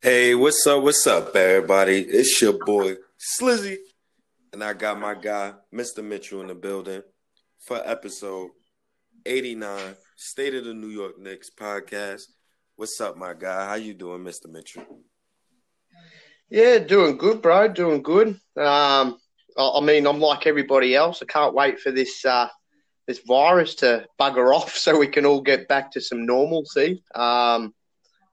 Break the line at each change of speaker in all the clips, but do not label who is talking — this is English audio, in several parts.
Hey, what's up? What's up, everybody? It's your boy Slizzy, and I got my guy Mr. Mitchell in the building for episode 89, State of the New York Knicks podcast. What's up, my guy? How you doing, Mr. Mitchell?
Yeah, doing good, bro. Doing good. Um, I mean, I'm like everybody else. I can't wait for this uh, this virus to bugger off so we can all get back to some normalcy. Um,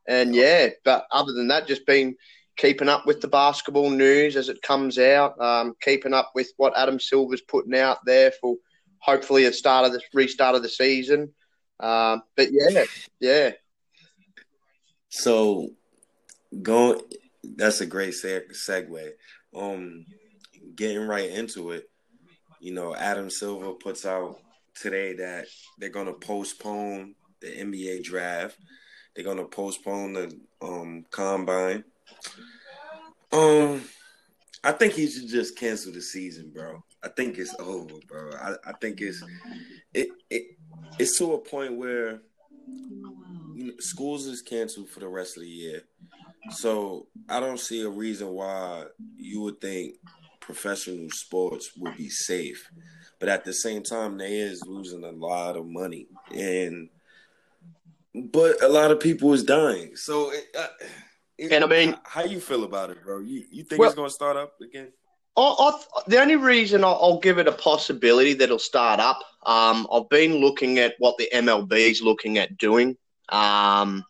and yeah, but other than that, just been keeping up with the basketball news as it comes out, um, keeping up with what Adam Silver's putting out there for hopefully the start of the restart of the season. Um, but yeah, yeah.
So, going. That's a great segue. Um, getting right into it. You know, Adam Silver puts out today that they're going to postpone the NBA draft. They're to postpone the um, combine. Um, I think he should just cancel the season, bro. I think it's over, bro. I, I think it's it, it it's to a point where you know, schools is canceled for the rest of the year. So I don't see a reason why you would think professional sports would be safe. But at the same time, they is losing a lot of money, and but a lot of people is dying. So, it, uh, it,
and I mean,
how, you feel about it, bro? You you think well, it's going to start up again?
I, I, the only reason I'll, I'll, give it a possibility that it'll start up, um, I've been looking at what the MLB is looking at doing, um,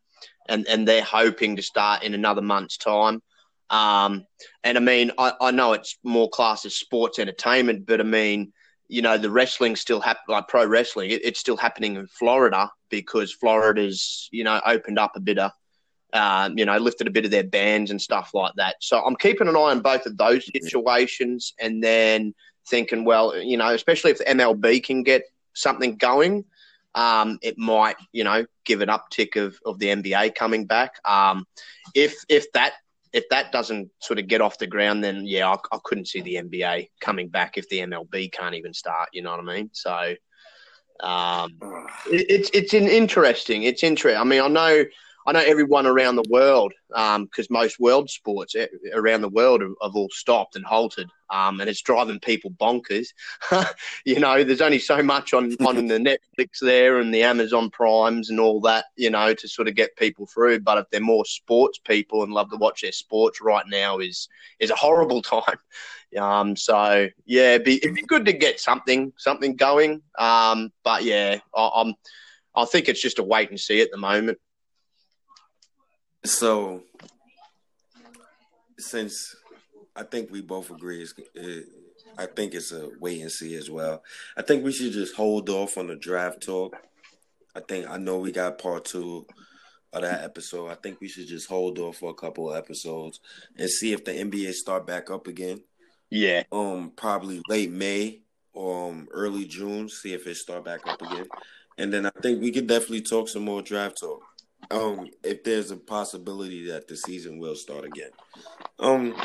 and and they're hoping to start in another month's time. Um, and I mean, I, I know it's more class as sports entertainment, but I mean, you know, the wrestling still happen like pro wrestling. It, it's still happening in Florida because Florida's you know opened up a bit of, uh, you know, lifted a bit of their bans and stuff like that. So I'm keeping an eye on both of those situations, and then thinking, well, you know, especially if the MLB can get something going, um, it might, you know, give an uptick of, of the NBA coming back. Um, if if that if that doesn't sort of get off the ground, then yeah, I, I, couldn't see the NBA coming back if the MLB can't even start. You know what I mean? So um, it, it's it's an interesting. It's interesting. I mean, I know I know everyone around the world, because um, most world sports around the world have, have all stopped and halted, um, and it's driving people bonkers. you know, there's only so much on, on the Netflix there and the Amazon Primes and all that, you know, to sort of get people through. But if they're more sports people and love to watch their sports right now, is is a horrible time. Um, so yeah, it'd be, it'd be good to get something something going. Um, but yeah, I, I'm I think it's just a wait and see at the moment.
So, since I think we both agree, it, I think it's a wait and see as well. I think we should just hold off on the draft talk. I think I know we got part two of that episode. I think we should just hold off for a couple of episodes and see if the NBA start back up again.
Yeah.
Um, probably late May or um, early June. See if it start back up again, and then I think we could definitely talk some more draft talk um, if there's a possibility that the season will start again. Um,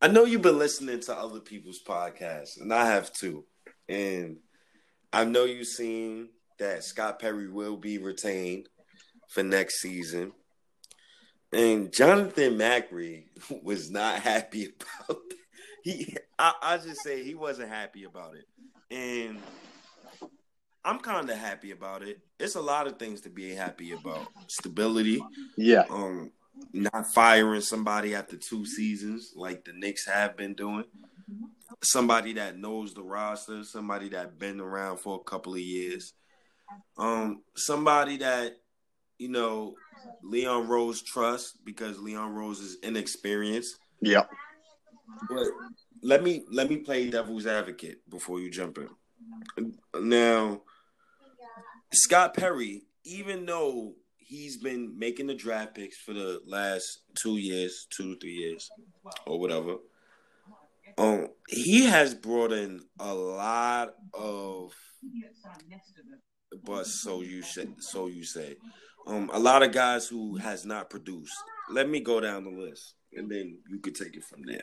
I know you've been listening to other people's podcasts, and I have too. And I know you've seen that Scott Perry will be retained for next season. And Jonathan Macri was not happy about it. He I, I just say he wasn't happy about it. And I'm kind of happy about it. It's a lot of things to be happy about. Stability.
Yeah.
Um, not firing somebody after two seasons like the Knicks have been doing. Somebody that knows the roster, somebody that been around for a couple of years. Um, somebody that you know Leon Rose trusts because Leon Rose is inexperienced.
Yeah.
But let me let me play devil's advocate before you jump in. Now, Scott Perry, even though he's been making the draft picks for the last two years, two to three years, or whatever, um, he has brought in a lot of but so you should so you say. Um, a lot of guys who has not produced. Let me go down the list, and then you could take it from there.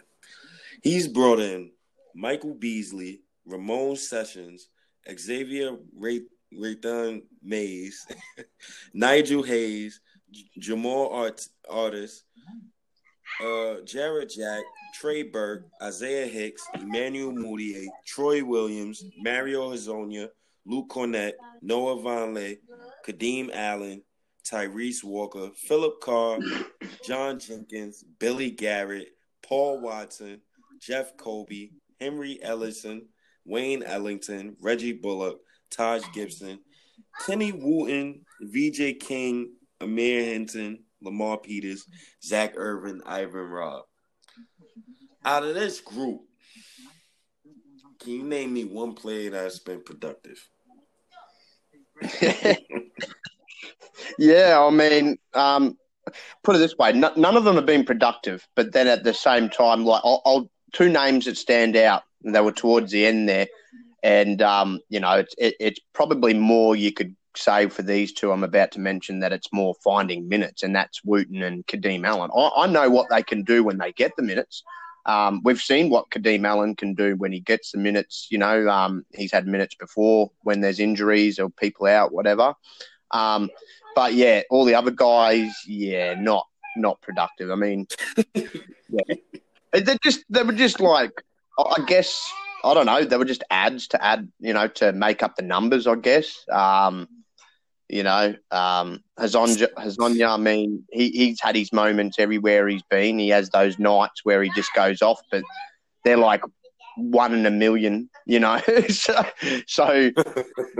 He's brought in Michael Beasley, Ramon Sessions, Xavier Ray Raython Mays, Nigel Hayes, Jamal Art- Artis, uh, Jarrett Jack, Trey Burke, Isaiah Hicks, Emmanuel Mudiay, Troy Williams, Mario Hezonja, Luke Kornet, Noah Vonleh, Kadeem Allen, Tyrese Walker, Philip Carr, John Jenkins, Billy Garrett, Paul Watson, Jeff Kobe, Henry Ellenson, Wayne Ellington, Reggie Bullock, Taj Gibson, Kenny Wooten, VJ King, Amir Hinton, Lamar Peters, Zach Irvin, Ivan Rabb. Out of this group, can you name me one player that's been productive?
yeah, I mean, um, put it this way: n- none of them have been productive. But then at the same time, like I'll, I'll two names that stand out. They were towards the end there, and um, you know, it's it, it's probably more you could say for these two. I'm about to mention that it's more finding minutes, and that's Wooten and Kadeem Allen. I, I know what they can do when they get the minutes. Um, we've seen what Kadeem Allen can do when he gets the minutes. You know, um, he's had minutes before when there's injuries or people out, whatever. Um, but yeah, all the other guys, yeah, not not productive. I mean, yeah, they just they were just like, I guess I don't know, they were just ads to add, you know, to make up the numbers. I guess. Um, you know, um, Hezonja, Hezonja, I mean, he, he's had his moments everywhere he's been. He has those nights where he just goes off, but they're like one in a million, you know. so, so,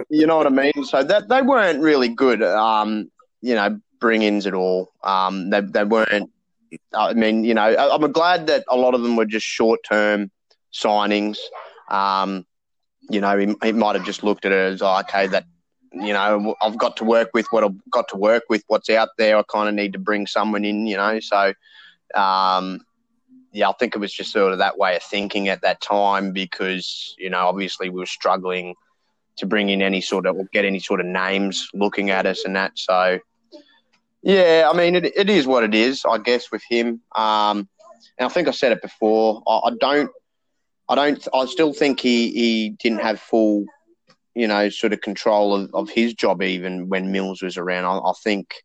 you know what I mean? So that they weren't really good, um, you know, bring ins at all. Um, they, they weren't, I mean, you know, I, I'm glad that a lot of them were just short term signings. Um, you know, he, he might have just looked at it as, oh, okay, that you know, I've got to work with what I've got to work with, what's out there. I kind of need to bring someone in, you know. So, um, yeah, I think it was just sort of that way of thinking at that time because, you know, obviously we were struggling to bring in any sort of, or get any sort of names looking at us and that. So, yeah, I mean, it, it is what it is, I guess, with him. Um, and I think I said it before. I, I don't, I don't, I still think he, he didn't have full you know, sort of control of, of his job even when Mills was around. I, I think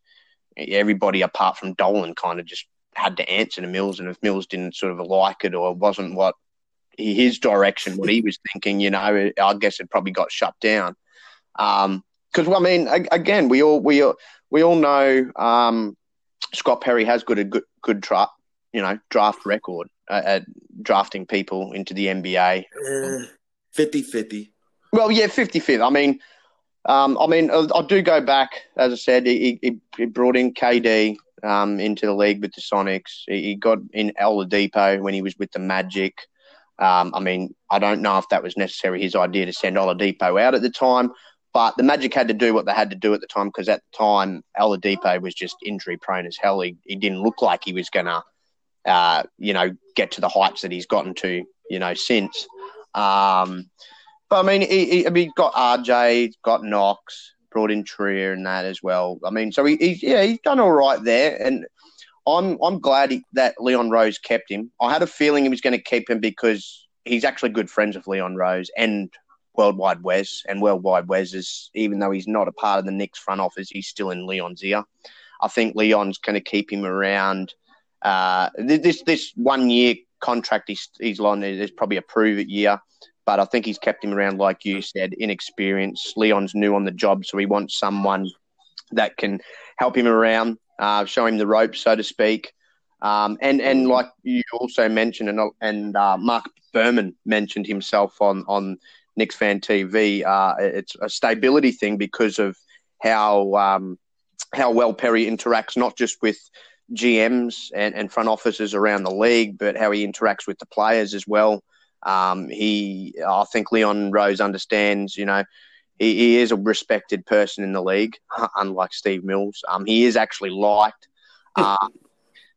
everybody apart from Dolan kind of just had to answer to Mills, and if Mills didn't sort of like it or wasn't what his direction, what he was thinking, you know, I guess it probably got shut down. Because um, I mean, again, we all we all, we all know um, Scott Perry has got a good good tra- you know draft record uh, at drafting people into the NBA.
Uh, 50-50.
Well, yeah, 50 I mean, um, I mean, I, do go back, as I said, he, he, he brought in KD um, into the league with the Sonics. He, he got in Oladipo when he was with the Magic. Um, I mean, I don't know if that was necessarily his idea to send Oladipo out at the time, but the Magic had to do what they had to do at the time because at the time, Oladipo was just injury prone as hell. He, he didn't look like he was going to, uh, you know, get to the heights that he's gotten to, you know, since. Um, but I mean, he, he, I mean, got RJ, got Knox, brought in Trier and that as well. I mean, so he, he's yeah, he's done all right there, and I'm I'm glad he, that Leon Rose kept him. I had a feeling he was going to keep him because he's actually good friends with Leon Rose and Worldwide Wes, and Worldwide Wes is even though he's not a part of the Knicks front office, he's still in Leon's ear. I think Leon's going to keep him around. Uh, this this one year contract he's he's on is probably a prove it year but I think he's kept him around, like you said, inexperienced. Leon's new on the job, so he wants someone that can help him around, uh, show him the ropes, so to speak. Um, and and like you also mentioned, and and uh, Marc Berman mentioned himself on on Knicks Fan TV. Uh, it's a stability thing because of how um, how well Perry interacts, not just with GMs and, and front offices around the league, but how he interacts with the players as well. Um, he, I think Leon Rose understands, you know, he, he, is a respected person in the league, unlike Steve Mills. Um, he is actually liked. Uh,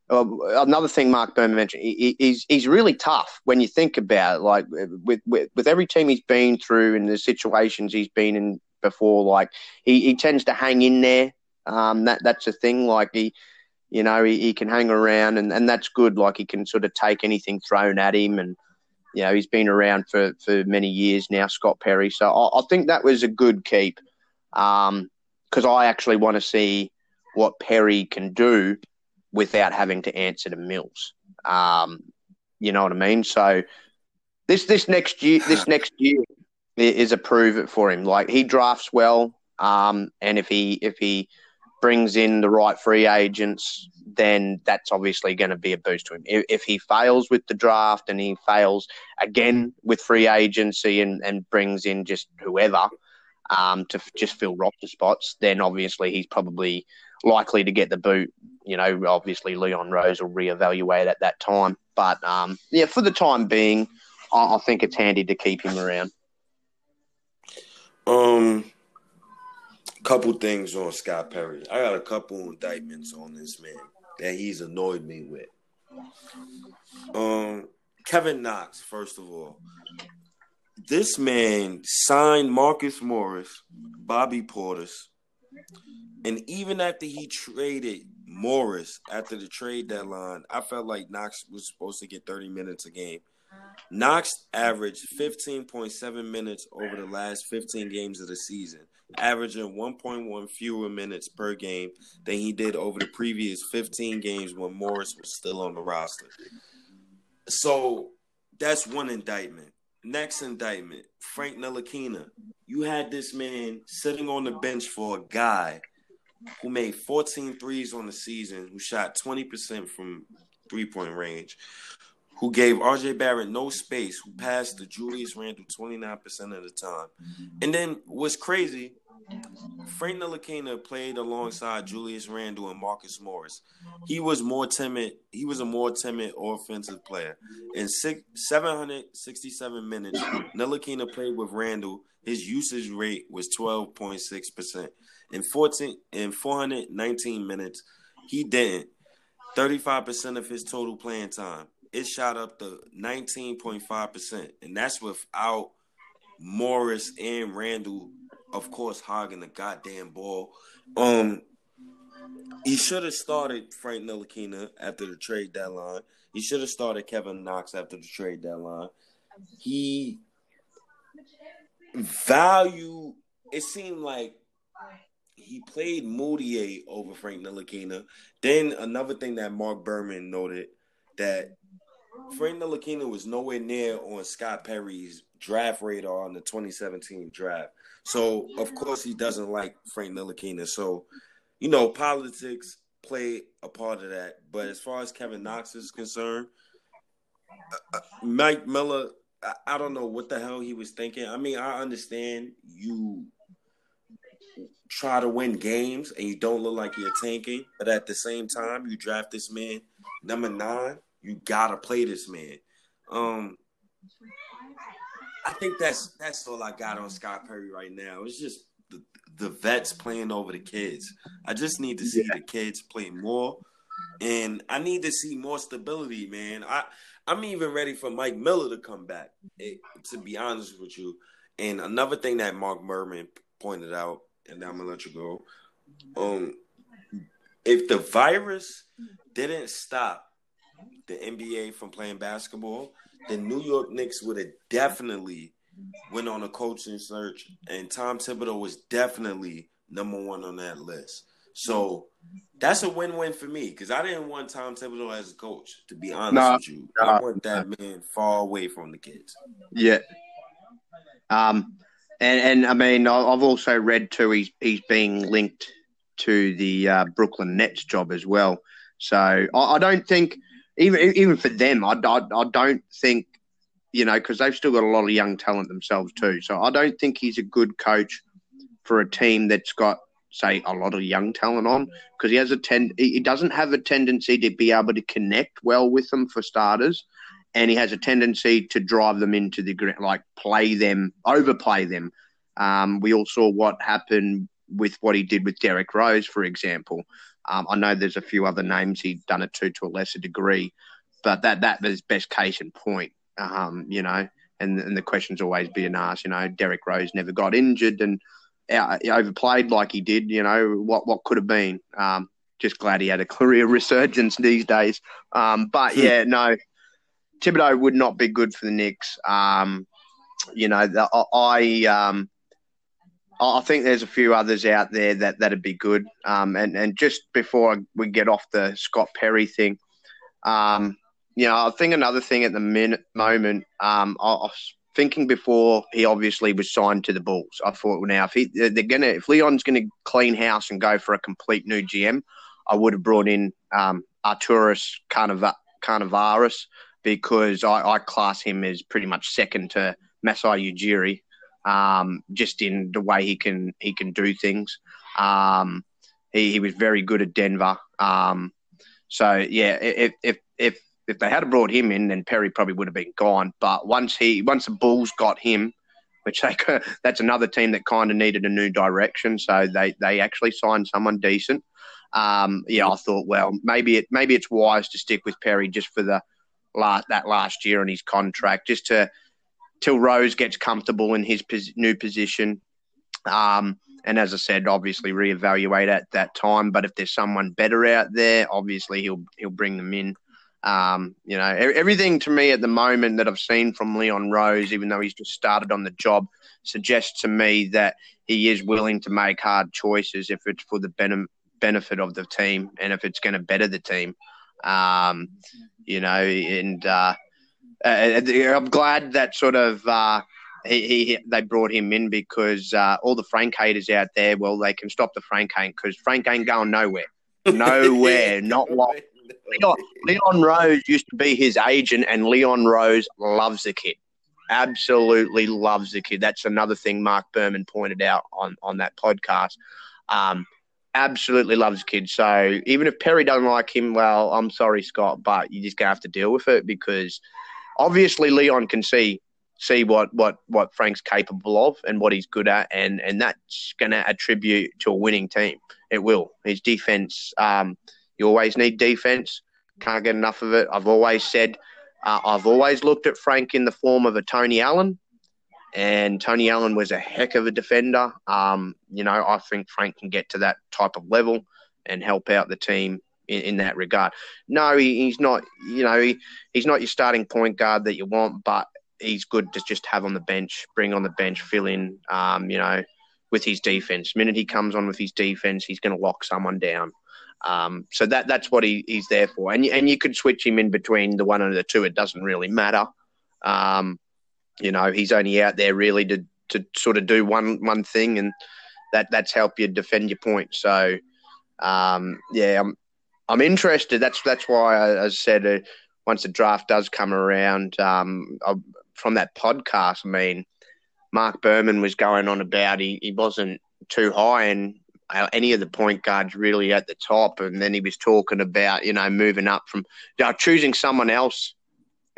another thing Marc Berman mentioned, he, he's he's really tough when you think about it. Like with, with with every team he's been through and the situations he's been in before, like he, he tends to hang in there. Um, that that's a thing. Like he, you know, he, he can hang around and, and that's good. Like he can sort of take anything thrown at him and you know, he's been around for, for many years now, Scott Perry. So I, I think that was a good keep because um, I actually want to see what Perry can do without having to answer to Mills. Um, you know what I mean? So this this next year this next year is a prove it for him. Like he drafts well, um, and if he if he brings in the right free agents, then that's obviously going to be a boost to him. If, if, he fails with the draft and he fails again with free agency and, and brings in just whoever um, to f- just fill roster spots, then obviously he's probably likely to get the boot. You know, obviously Leon Rose will reevaluate at that time. But um, yeah, for the time being, I, I think it's handy to keep him around.
Um, couple things on Scott Perry. I got a couple indictments on this man that he's annoyed me with. Um, Kevin Knox, first of all, this man signed Marcus Morris, Bobby Portis, and even after he traded Morris after the trade deadline, I felt like Knox was supposed to get 30 minutes a game. Knox averaged 15.7 minutes over the last 15 games of the season, averaging 1.1 fewer minutes per game than he did over the previous 15 games when Morris was still on the roster. So that's one indictment. Next indictment, Frank Ntilikina. You had this man sitting on the bench for a guy who made 14 threes on the season, who shot 20% from three point range, who gave RJ Barrett no space, who passed to Julius Randle 29% of the time. Mm-hmm. And then what's crazy, Frank Ntilikina played alongside Julius Randle and Marcus Morris. He was more timid. He was a more timid offensive player. In six, 767 minutes, Ntilikina played with Randle. His usage rate was 12.6%. In 14 in 419 minutes, he didn't. 35% of his total playing time it shot up to 19.5%. And that's without Morris and Randle, of course, hogging the goddamn ball. Um, he should have started Frank Ntilikina after the trade deadline. He should have started Kevin Knox after the trade deadline. He value. It seemed like he played Mudiay over Frank Ntilikina. Then another thing that Marc Berman noted that Frank Ntilikina was nowhere near on Scott Perry's draft radar on the 2017 draft. So of course he doesn't like Frank Ntilikina. So, you know, politics play a part of that. But as far as Kevin Knox is concerned, uh, uh, Mike Miller, I, I don't know what the hell he was thinking. I mean, I understand you try to win games and you don't look like you're tanking, but at the same time, you draft this man number nine you gotta play this man. Um, I think that's that's all I got on Scott Perry right now. It's just the, the vets playing over the kids. I just need to see yeah. the kids play more, and I need to see more stability, man. I I'm even ready for Mike Miller to come back. It, to be honest with you, and another thing that Marc Berman pointed out, and I'm gonna let you go. Um, if the virus didn't stop the NBA from playing basketball, the New York Knicks would have definitely went on a coaching search, and Tom Thibodeau was definitely number one on that list. So that's a win-win for me because I didn't want Tom Thibodeau as a coach. To be honest nah, with you, nah, I want that man far away from the kids.
Yeah. Um, and and I mean, I've also read too. He's he's being linked to the uh, Brooklyn Nets job as well. So I, I don't think even even for them, I, I, I don't think you know because they've still got a lot of young talent themselves too. So I don't think he's a good coach for a team that's got say a lot of young talent on. Because he has a tend he doesn't have a tendency to be able to connect well with them for starters. And he has a tendency to drive them into the ground like play them overplay them. Um, we all saw what happened with what he did with Derek Rose for example um, I know there's a few other names he'd done it to to a lesser degree, but that that was best case in point. Um, you know, and and the question's always being asked. You know, Derek Rose never got injured and uh, overplayed like he did. You know, what what could have been. Um, just glad he had a career resurgence these days. Um, but hmm. yeah, no, Thibodeau would not be good for the Knicks. Um, you know, the, I um, I think there's a few others out there that that'd be good. Um, and and just before we get off the Scott Perry thing, um, you know, I think another thing at the minute moment, um, I, I was thinking before he obviously was signed to the Bulls. I thought, well, now if he they're gonna if Leon's gonna clean house and go for a complete new GM, I would have brought in um, Arturas Karnisovas because I, I class him as pretty much second to Masai Ujiri um, just in the way he can he can do things. Um, he, he was very good at Denver. Um, so yeah, if if if if they had brought him in, then Perry probably would have been gone. But once he once the Bulls got him, which they that's another team that kind of needed a new direction, so they they actually signed someone decent. Um, yeah, I thought, well, maybe it maybe it's wise to stick with Perry just for the last that last year on his contract, just to till Rose gets comfortable in his pos- new position. Um, and as I said, obviously reevaluate at that time. But if there's someone better out there, obviously he'll he'll bring them in. Um, you know, everything to me at the moment that I've seen from Leon Rose, even though he's just started on the job, suggests to me that he is willing to make hard choices if it's for the ben- benefit of the team and if it's going to better the team. Um, you know, and uh, uh, I'm glad that sort of uh, he, he, they brought him in because uh, all the Frank haters out there, well, they can stop the Frank hate because Frank ain't going nowhere, nowhere, not like Leon, Leon Rose used to be his agent, and Leon Rose loves the kid, absolutely loves the kid. That's another thing Marc Berman pointed out on on that podcast. Um, absolutely loves the kid. So even if Perry doesn't like him, well, I'm sorry, Scott, but you just gonna have to deal with it because obviously Leon can see see what what what Frank's capable of and what he's good at, and and that's going to attribute to a winning team. It will. His defense. Um, you always need defense. Can't get enough of it. I've always said. Uh, I've always looked at Frank in the form of a Tony Allen, and Tony Allen was a heck of a defender. Um, you know, I think Frank can get to that type of level and help out the team in, in that regard. No, he, he's not. You know, he, he's not your starting point guard that you want, but he's good to just have on the bench, bring on the bench, fill in. Um, you know, with his defense. The minute he comes on with his defense, he's going to lock someone down. Um, so that that's what he, he's there for. And and you could switch him in between the one and the two. It doesn't really matter. Um, you know, he's only out there really to to sort of do one one thing, and that that's help you defend your point. So um, yeah, I'm I'm interested. That's that's why I, I said uh, once the draft does come around, um, I, from that podcast, I mean, Marc Berman was going on about he, he wasn't too high in uh, any of the point guards really at the top, and then he was talking about you know moving up from you know, choosing someone else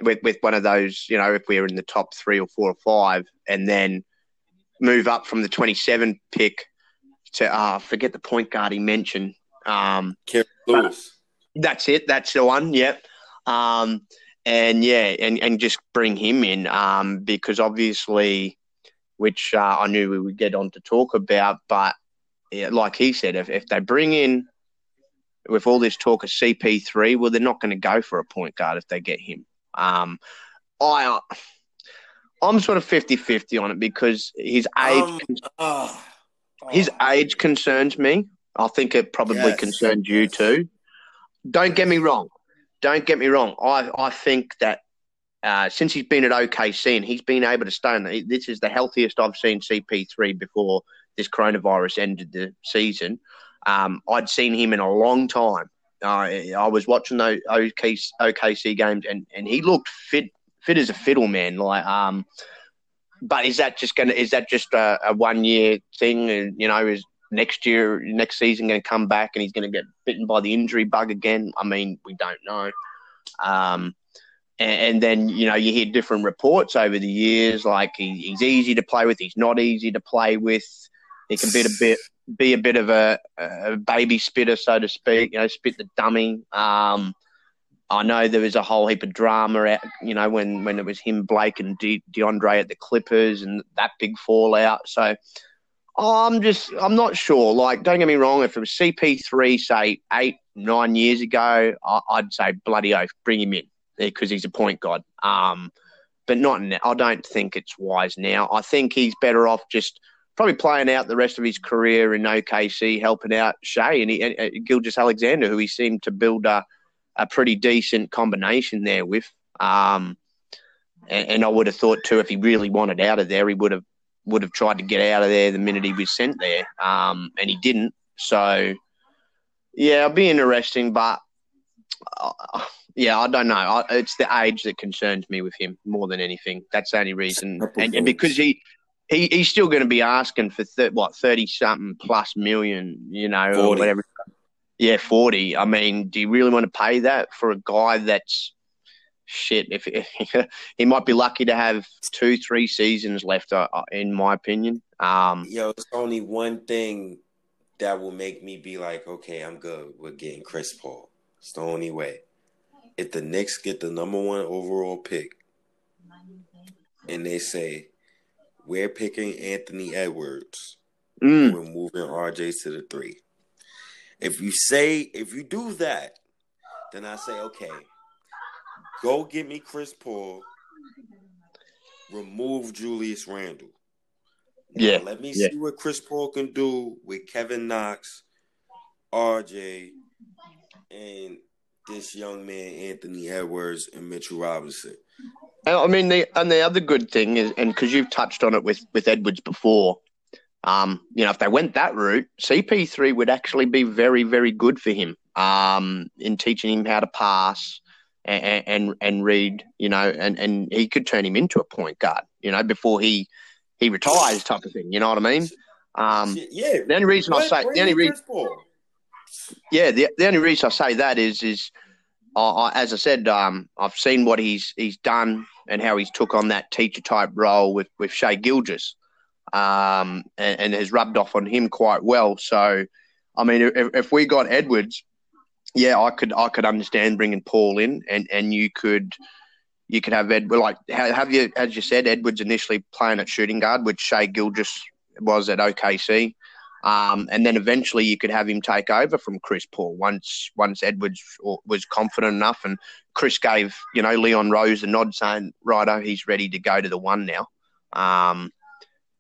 with with one of those you know if we were in the top three or four or five, and then move up from the twenty seven pick to uh, forget the point guard he mentioned. Um, Lewis. That's it. That's the one. Yep. Um, and yeah, and, and just bring him in um, because obviously, which uh, I knew we would get on to talk about, but yeah, like he said, if, if they bring in with all this talk of CP3, well, they're not going to go for a point guard if they get him. Um, I, I'm sort of 50-50 on it because his age, um, oh, oh. his age concerns me. I think it probably yes. concerns you too. Don't get me wrong. Don't get me wrong. I, I think that uh, since he's been at OKC and he's been able to stay in, this is the healthiest I've seen CP3 before this coronavirus ended the season. Um, I'd seen him in a long time. Uh, I was watching those OKC, OKC games and, and he looked fit fit as a fiddle, man. Like, um, but is that just gonna is that just a, a one year thing? And you know, is next year, next season, going to come back and he's going to get bitten by the injury bug again? I mean, we don't know. Um, and, and, then you know you hear different reports over the years, like he, he's easy to play with, he's not easy to play with. He can be a bit be a bit of a, a baby spitter, so to speak. You know, spit the dummy. Um, I know there was a whole heap of drama, out, you know, when, when it was him, Blake, and De- DeAndre at the Clippers, and that big fallout. So I'm just, I'm not sure. Like, don't get me wrong. If it was CP3, say eight, nine years ago, I, would say bloody oath, bring him in because he's a point guard. Um, but not. Now. I don't think it's wise now. I think he's better off just probably playing out the rest of his career in OKC, helping out Shai and, and uh, Gilgeous-Alexander, who he seemed to build a, a pretty decent combination there with. Um, and, and I would have thought too, if he really wanted out of there, he would have would have tried to get out of there the minute he was sent there, um, and he didn't. So, yeah, it'll be interesting, but uh, yeah, I don't know. I, it's the age that concerns me with him more than anything. That's the only reason, and, and, because he. He, he's still going to be asking for th- what thirty something plus million, you know, 40. or whatever. Yeah, forty. I mean, do you really want to pay that for a guy that's shit, if, he might be lucky to have two, three seasons left, uh, uh, in my opinion. Um,
Yo, it's only one thing that will make me be like, okay, I'm good with getting Chris Paul. It's the only way. If the Knicks get the number one overall pick, and they say we're picking Anthony Edwards, mm. we're moving RJ to the three. If you say if you do that, then I say okay Go get me Chris Paul. Remove Julius Randle.
Now, yeah.
Let me
yeah.
see what Chris Paul can do with Kevin Knox, RJ, and this young man Anthony Edwards and Mitchell Robinson.
I mean, the and the other good thing is, and because you've touched on it with with Edwards before, um, you know, if they went that route, CP3 would actually be very, very good for him um, in teaching him how to pass, and, and and read, you know, and, and he could turn him into a point guard, you know, before he he retires, type of thing. You know what I mean? Um,
yeah.
The only reason I say the only reason, yeah, the, the only reason I say that is is, I, as I said, um, I've seen what he's he's done and how he's took on that teacher type role with with Shai Gilgeous, um, and, and has rubbed off on him quite well. So, I mean, if, if we got Edwards yeah, I could I could understand bringing Paul in, and and you could you could have Ed like have you as you said Edwards initially playing at shooting guard, which Shai Gilgeous was at OKC, um, and then eventually you could have him take over from Chris Paul once once Edwards was confident enough, and Chris gave you know Leon Rose a nod saying, "Righto, he's ready to go to the one now." Um,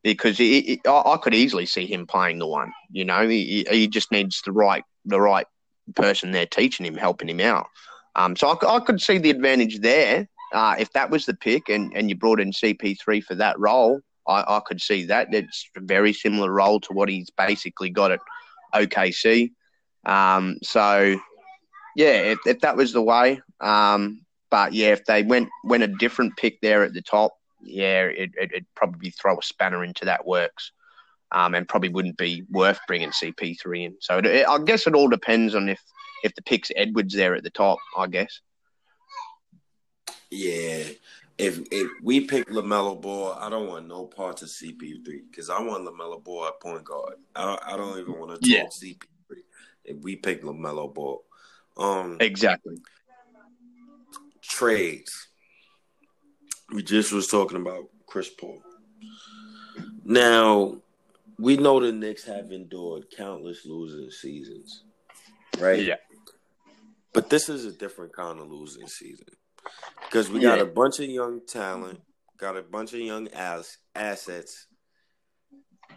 because he, he, I could easily see him playing the one. You know, he, he just needs the right the right person there teaching him, helping him out. Um, so I, I, could see the advantage there. Uh, if that was the pick and, and you brought in CP3 for that role, I, I could see that. It's a very similar role to what he's basically got at OKC. Um, so, yeah, if, if that was the way. Um, but yeah, if they went went a different pick there at the top, yeah, it, it, would probably throw a spanner into that works um, and probably wouldn't be worth bringing CP3 in. So it, I guess it all depends on if if the pick's Edwards there at the top. I guess.
Yeah, if if we pick Lamelo Ball, I don't want no parts of CP3 because I want Lamelo Ball at point guard. I don't, I don't even want to talk yeah. CP3 if we pick Lamelo Ball. Um,
exactly.
Trades. We just was talking about Chris Paul. Now, we know the Knicks have endured countless losing seasons, right?
Yeah.
But this is a different kind of losing season because we got yeah. a bunch of young talent, got a bunch of young ass assets.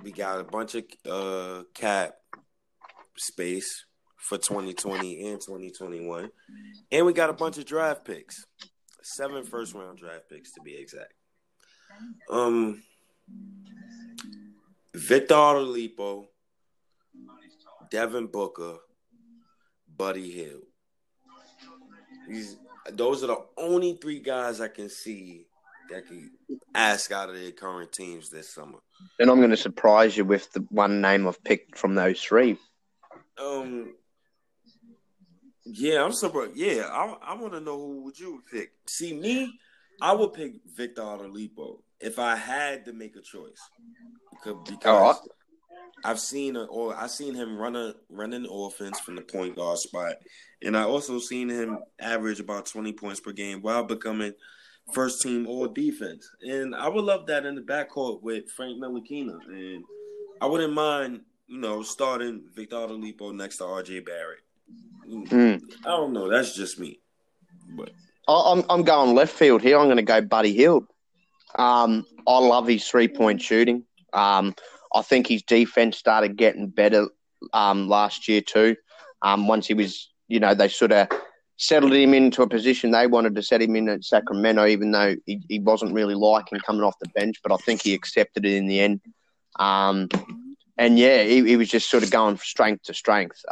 We got a bunch of uh, cap space for 2020 and 2021, and we got a bunch of draft picks, seven first round draft picks to be exact. Um Victor Oladipo, Devin Booker, Buddy Hield. These those are the only three guys I can see that can ask out of their current teams this summer.
And I'm going to surprise you with the one name I've picked from those three.
Um. Yeah, I'm surprised. Yeah, I, I want to know who would you pick. See me, I would pick Victor Oladipo if I had to make a choice because oh, I've seen a, or I've seen him run a running offense from the point guard spot, and I also seen him average about twenty points per game while becoming first team all defense. And I would love that in the backcourt with Frank Ntilikina, and I wouldn't mind you know starting Victor Oladipo next to RJ Barrett. Mm. I don't know. That's just me, but.
I'm I'm going left field here. I'm going to go Buddy Hield. Um, I love his three point shooting. Um, I think his defense started getting better um, last year too. Um, once he was, you know, they sort of settled him into a position they wanted to set him in at Sacramento, even though he, he wasn't really liking coming off the bench. But I think he accepted it in the end. Um, and yeah, he, he, was just sort of going from strength to strength.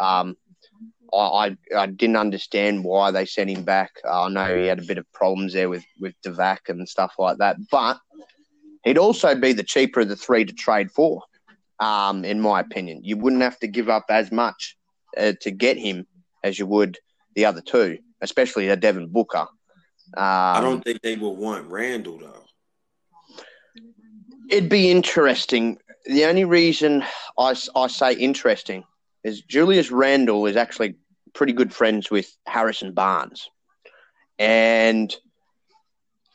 I, I, didn't understand why they sent him back. I know he had a bit of problems there with with Divac and stuff like that, but he'd also be the cheaper of the three to trade for. Um, in my opinion, you wouldn't have to give up as much uh, to get him as you would the other two, especially the Devin Booker. Um,
I don't think they would want Randle though.
It'd be interesting. The only reason I, I say interesting is Julius Randle is actually pretty good friends with Harrison Barnes. And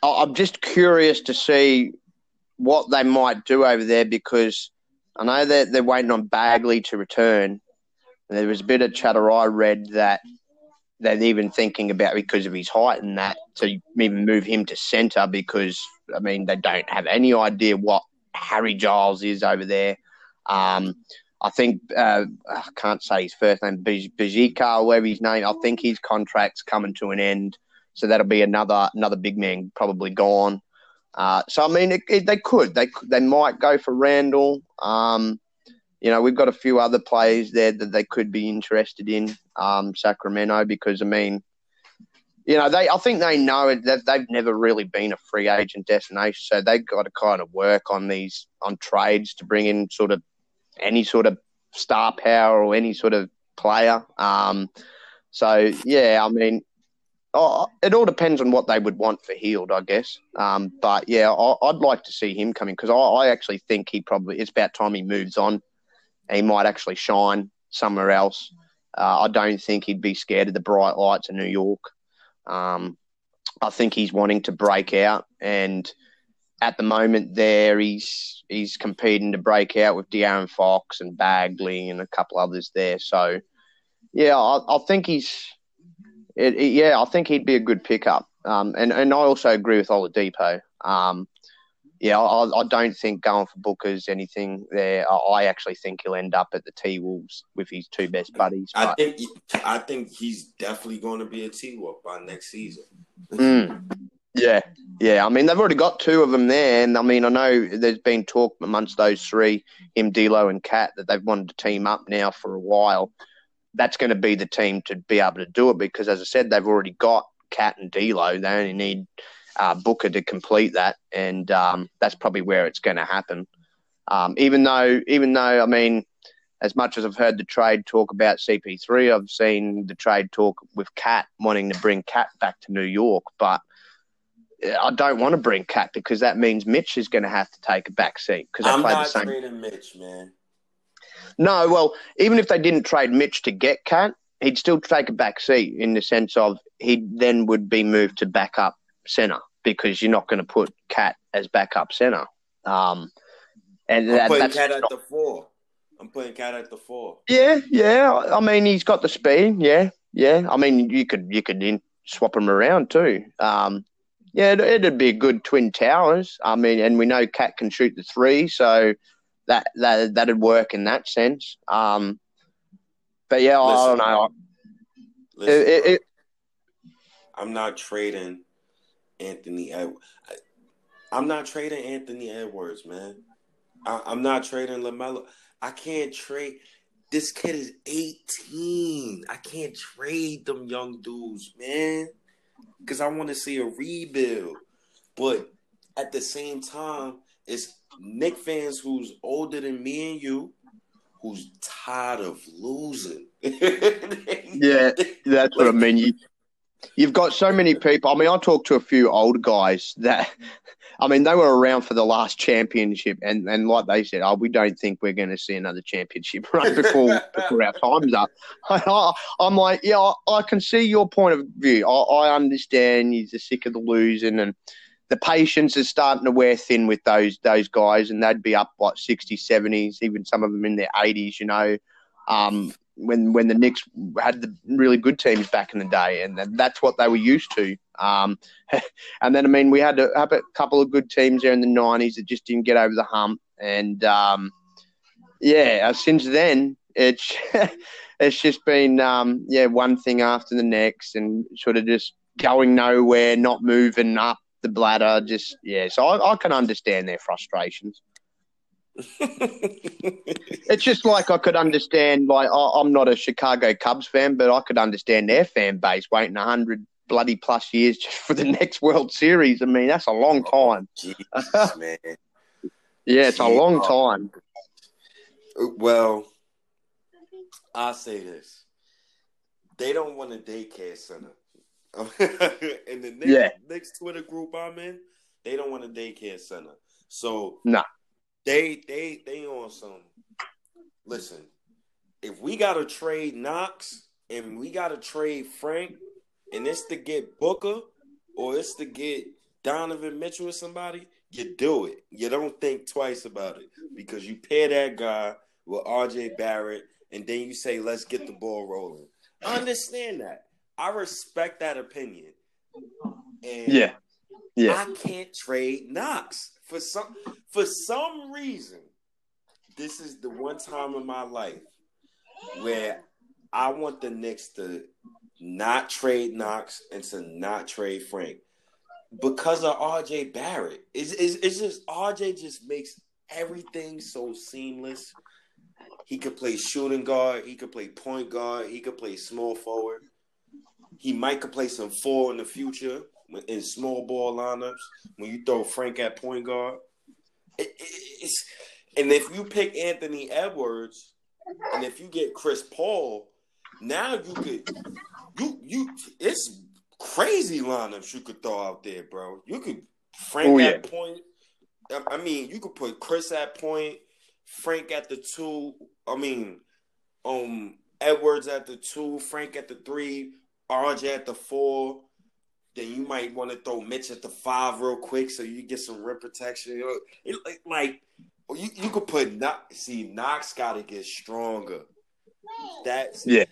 I'm just curious to see what they might do over there because I know that they're waiting on Bagley to return. There was a bit of chatter I read that they're even thinking about because of his height and that to even move him to centre because I mean they don't have any idea what Harry Giles is over there. Um, I think uh, I can't say his first name, or whatever his name. I think his contract's coming to an end, so that'll be another another big man probably gone. Uh, so I mean, it, it, they could, they they might go for Randle. Um, you know, we've got a few other players there that they could be interested in um, Sacramento because I mean, you know, they I think they know that they've never really been a free agent destination, so they've got to kind of work on these on trades to bring in sort of any sort of star power or any sort of player. Um, so yeah, I mean, oh, it all depends on what they would want for Hield, I guess. Um, but yeah, I, would like to see him coming because I, I, actually think he probably it's about time he moves on. He might actually shine somewhere else. Uh, I don't think he'd be scared of the bright lights of New York. Um, I think he's wanting to break out, and at the moment, there he's he's competing to break out with De'Aaron Fox and Bagley and a couple others there. So, yeah, I, I think he's, it, it, yeah, I think he'd be a good pickup. Um, and and I also agree with Oladipo. Um, yeah, I, I, don't think going for Booker's anything there. I, I, actually think he'll end up at the T Wolves with his two best buddies.
I think I think he's definitely going to be a T Wolf by next season.
mm. Yeah, yeah. I mean, they've already got two of them there, and I mean, I know there's been talk amongst those three, him, D'Lo, and Cat, that they've wanted to team up now for a while. That's going to be the team to be able to do it because, as I said, they've already got Cat and D'Lo. They only need uh, Booker to complete that, and um, that's probably where it's going to happen. Um, even though, even though, I mean, as much as I've heard the trade talk about CP3, I've seen the trade talk with Cat wanting to bring Cat back to New York, but I don't want to bring Cat because that means Mitch is going to have to take a back seat because
I'm not the same. trading Mitch, man.
No, well, even if they didn't trade Mitch to get Cat, he'd still take a back seat in the sense of he then would be moved to backup center because you're not going to put Cat as backup center. Um,
and I'm that, putting Cat at the four. I'm putting Cat at the four.
Yeah, yeah. I mean, he's got the speed. Yeah, yeah. I mean, you could you could in, swap him around too. Um, yeah, it, would be a good twin towers. I mean, and we know Cat can shoot the three, so that that that'd work in that sense. Um, but yeah, listen, I don't know.
Listen, it, it, I'm not trading Anthony. Ed- I'm not trading Anthony Edwards, man. I, I'm not trading Lamelo. I can't trade. This kid is 18. I can't trade them young dudes, man because I want to see a rebuild. But at the same time, it's Knick fans who's older than me and you, who's tired of losing.
yeah, that's what I mean. You, you've got so many people. I mean, I talk to a few old guys that I mean, they were around for the last championship, and, and like they said, oh, we don't think we're going to see another championship right before before our time's up. I, am like, yeah, I, I, can see your point of view. I, I understand you're sick of the losing, and the patience is starting to wear thin with those those guys, and they'd be up what 60s, 70s, even some of them in their 80s, you know. Um, when when the Knicks had the really good teams back in the day, and that's what they were used to. Um, and then I mean, we had a, a, couple of good teams there in the '90s that just didn't get over the hump, and um, yeah, uh, since then it's it's just been um, yeah one thing after the next, and sort of just going nowhere, not moving up the bladder. Just yeah, so I, I can understand their frustrations. it's just like I could understand. Like I, am not a Chicago Cubs fan, but I could understand their fan base waiting hundred bloody plus years just for the next World Series. I mean, that's a long oh, time. Oh, Jesus, man. yeah, it's a long time.
Well, I'll say this: they don't want a daycare center. in the next, yeah. next Twitter group I'm in, they don't want a daycare center. So
nah.
They they they on some. Listen, if we gotta trade Knox and we gotta trade Frank, and it's to get Booker or it's to get Donovan Mitchell or somebody, you do it. You don't think twice about it because you pair that guy with RJ Barrett, and then you say, let's get the ball rolling. I understand that. I respect that opinion.
And yeah. Yeah.
I can't trade Knox. For some for some reason, this is the one time in my life where I want the Knicks to not trade Knox and to not trade Frank because of RJ Barrett. It's, it's, it's just RJ just makes everything so seamless. He could play shooting guard. He could play point guard. He could play small forward. He might could play some four in the future in small ball lineups when you throw Frank at point guard. It, it, and if you pick Anthony Edwards, and if you get Chris Paul, now you could you you it's crazy lineups you could throw out there, bro. You could Frank oh, yeah. at point. I mean, you could put Chris at point, Frank at the two. I mean, um, Edwards at the two, Frank at the three, RJ at the four. Then you might want to throw Mitch at the five real quick so you get some rim protection. You know, it, like you, you could put Knox. See, Knox got to get stronger. That's
yeah,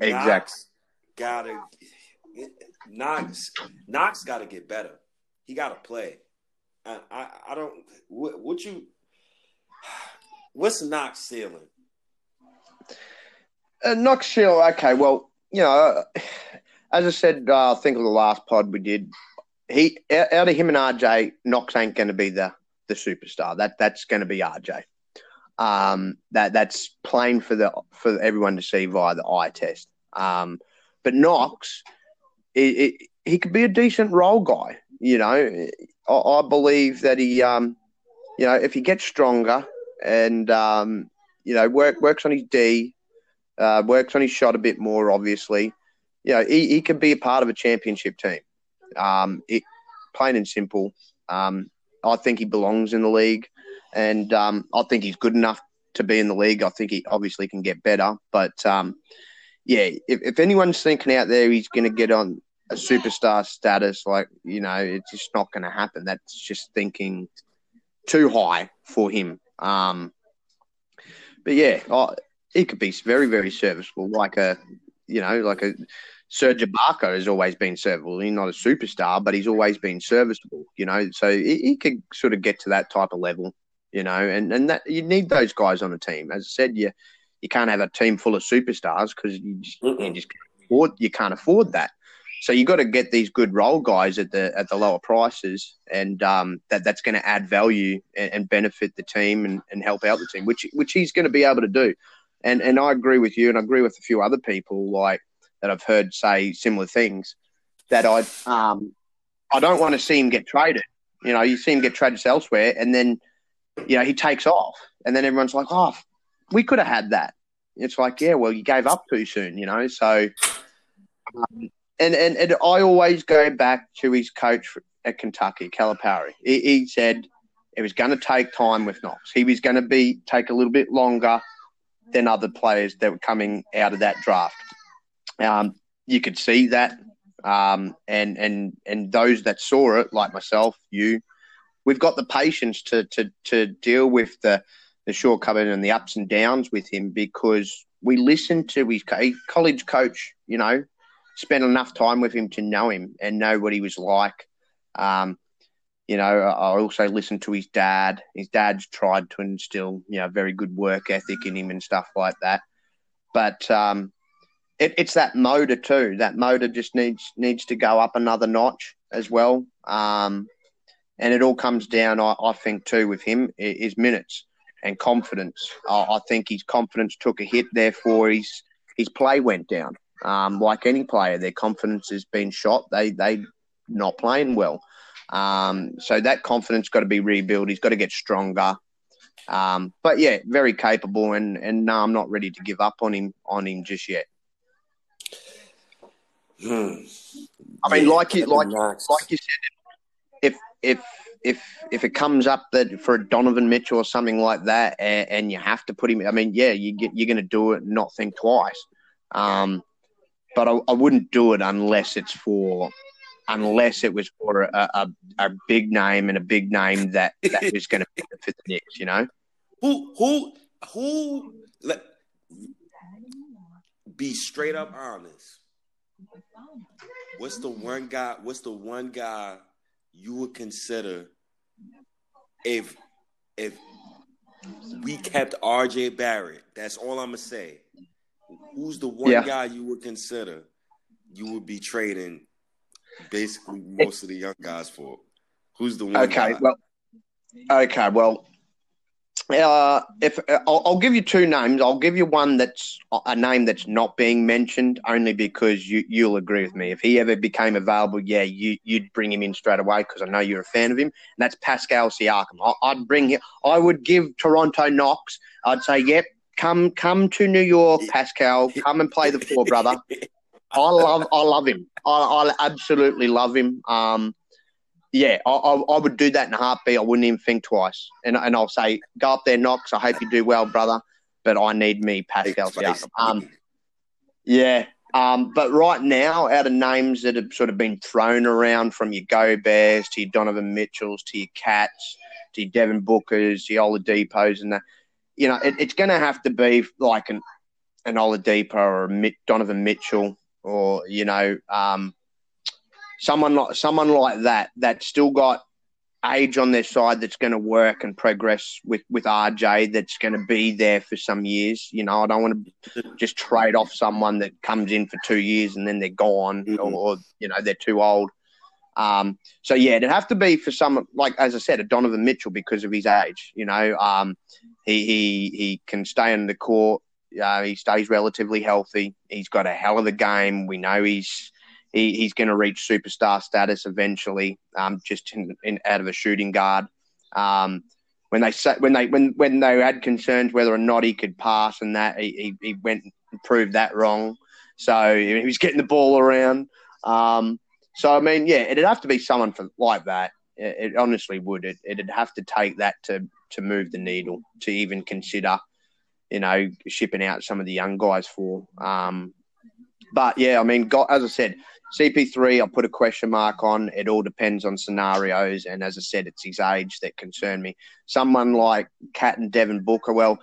exactly.
Gotta Knox. Knox got to get better. He got to play. I, I, I don't. What, what you? What's Knox ceiling?
Uh, Knox ceiling. Okay, well, you know, as I said, uh, I think of the last pod we did. He out of him and RJ, Knox ain't going to be the the superstar. That that's going to be RJ. Um, that that's plain for the for everyone to see via the eye test. Um, but Knox, it, it, he could be a decent role guy. You know, I, I believe that he, um, you know, if he gets stronger and um, you know work works on his D, uh, works on his shot a bit more, obviously, you know, he, he can be a part of a championship team. Um, it, plain and simple. Um, I think he belongs in the league, and um, I think he's good enough to be in the league. I think he obviously can get better, but um, yeah, if, if anyone's thinking out there he's going to get on a superstar status, like you know, it's just not going to happen. That's just thinking too high for him. Um, but yeah, oh, he could be very, very serviceable, like a you know, like a Serge Ibaka has always been serviceable. He's not a superstar, but he's always been serviceable. You know, so he, he could sort of get to that type of level. You know, and and that you need those guys on a team. As I said, you you can't have a team full of superstars because you just, you just can't afford you can't afford that. So you got to get these good role guys at the at the lower prices, and um, that that's going to add value and, and, benefit the team and, and help out the team, which which he's going to be able to do. And and I agree with you, and I agree with a few other people like that I've heard say similar things. That I um I don't want to see him get traded. You know, you see him get traded elsewhere, and then you know he takes off, and then everyone's like, "Oh, we could have had that." It's like, yeah, well, you gave up too soon, you know. So, um, and, and and I always go back to his coach at Kentucky, Calipari. He, he said it was going to take time with Knox. He was going to be take a little bit longer than other players that were coming out of that draft. Um, you could see that, um, and and and those that saw it, like myself, you, we've got the patience to to to deal with the the shortcomings and the ups and downs with him because we listened to his college coach. You know, spent enough time with him to know him and know what he was like. Um, you know, I also listened to his dad. His dad's tried to instill, you know, very good work ethic in him and stuff like that. But um, it, it's that motor too. That motor just needs needs to go up another notch as well. Um, and it all comes down, I, I think, too, with him is minutes and confidence. I, I, think his confidence took a hit, therefore his his play went down. Um, like any player, their confidence has been shot. They they not playing well. Um, so that confidence got to be rebuilt. He's got to get stronger. Um, but yeah, very capable, and and no, I'm not ready to give up on him on him just yet.
Hmm.
I mean, yeah, like you like like you said, if if if if it comes up that for a Donovan Mitchell or something like that, and, and you have to put him, I mean, yeah, you get, you're going to do it, and not think twice. Um, but I, I wouldn't do it unless it's for unless it was for a, a, a big name and a big name that, that was going to benefit the Knicks, you know?
Who, who, who, let, be straight up honest. What's the one guy, what's the one guy you would consider if, if we kept RJ Barrett? That's all I'm to say. Who's the one yeah. guy you would consider you would be trading basically most of the young guys for. Who's the one?
Okay, guy? well, okay, well, uh, if uh, I'll, I'll, give you two names, I'll give you one that's a name that's not being mentioned, only because you you'll agree with me. If he ever became available, yeah, you you'd bring him in straight away because I know you're a fan of him. And that's Pascal Siakam. I, would bring him. I would give Toronto Knox. I'd say, yep, come come to New York, Pascal. Come and play the four, brother. I love I love him. I, I absolutely love him. Um, yeah, I, I, I, would do that in a heartbeat. I wouldn't even think twice. And and I'll say, go up there, Knox. I hope you do well, brother. But I need me Pascal. Um, yeah. Um, but right now, out of names that have sort of been thrown around from your Goberts to your Donovan Mitchells to your KATs to your Devin Bookers, your Oladipos, and that, you know, it, it's going to have to be like an an Oladipo or a Donovan Mitchell or you know um, someone like someone like that that's still got age on their side that's going to work and progress with with RJ that's going to be there for some years. You know, I don't want to just trade off someone that comes in for two years and then they're gone mm-hmm. or, or, you know they're too old. Um, so yeah, it'd have to be for someone like as I said, a Donovan Mitchell because of his age. You know, um, he he he can stay in the court. Uh, he stays relatively healthy. He's got a hell of a game. We know he's he, he's going to reach superstar status eventually, um, just in, in, out of a shooting guard. Um, when they when they when when they had concerns whether or not he could pass and that he, he, he went and proved that wrong. So he was getting the ball around. Um, so I mean, yeah, it'd have to be someone for like that. It, it honestly would. It, it'd have to take that to to move the needle to even consider you know, shipping out some of the young guys for. Um, but yeah, I mean, as I said, CP3, I'll put a question mark on. It all depends on scenarios, and as I said, it's his age that concern me. Someone like KAT and Devin Booker, well,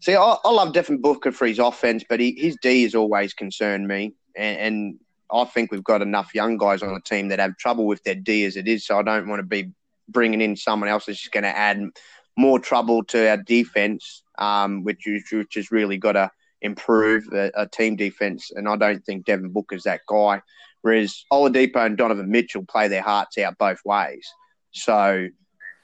see, I, I love Devin Booker for his offense, but he, his D has always concerned me, and, and I think we've got enough young guys on the team that have trouble with their D as it is. So I don't want to be bringing in someone else that's just going to add more trouble to our defense, um, which, which has really got to improve a, a, team defense. And I don't think Devin Booker's that guy. Whereas Oladipo and Donovan Mitchell play their hearts out both ways. So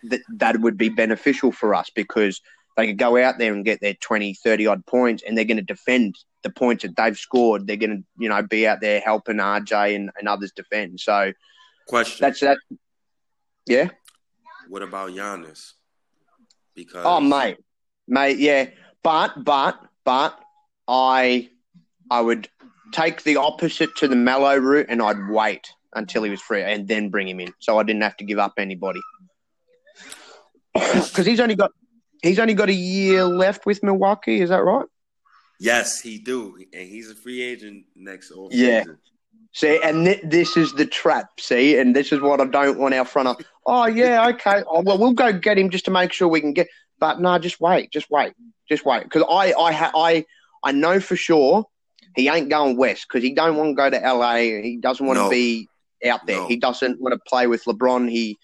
th- that would be beneficial for us because they could go out there and get their 20, 30 odd points and they're going to defend the points that they've scored. They're going to, you know, be out there helping RJ and, and others defend. So,
question.
That's that. Yeah.
What about Giannis? Because
oh, mate, mate, yeah, but but but I I would take the opposite to the Melo route, and I'd wait until he was free and then bring him in, so I didn't have to give up anybody. Because he's only got he's only got a year left with Milwaukee. Is that right?
Yes, he do, and he's a free agent next.
Yeah. Season. See, and th- this is the trap. See, and this is what I don't want our front. Of, oh yeah, okay. Oh, well, we'll go get him just to make sure we can get. But no, just wait, just wait, just wait. Because I, I, ha- I, I know for sure he ain't going west because he don't want to go to LA. He doesn't want no. to be out there. No. He doesn't want to play with LeBron. He,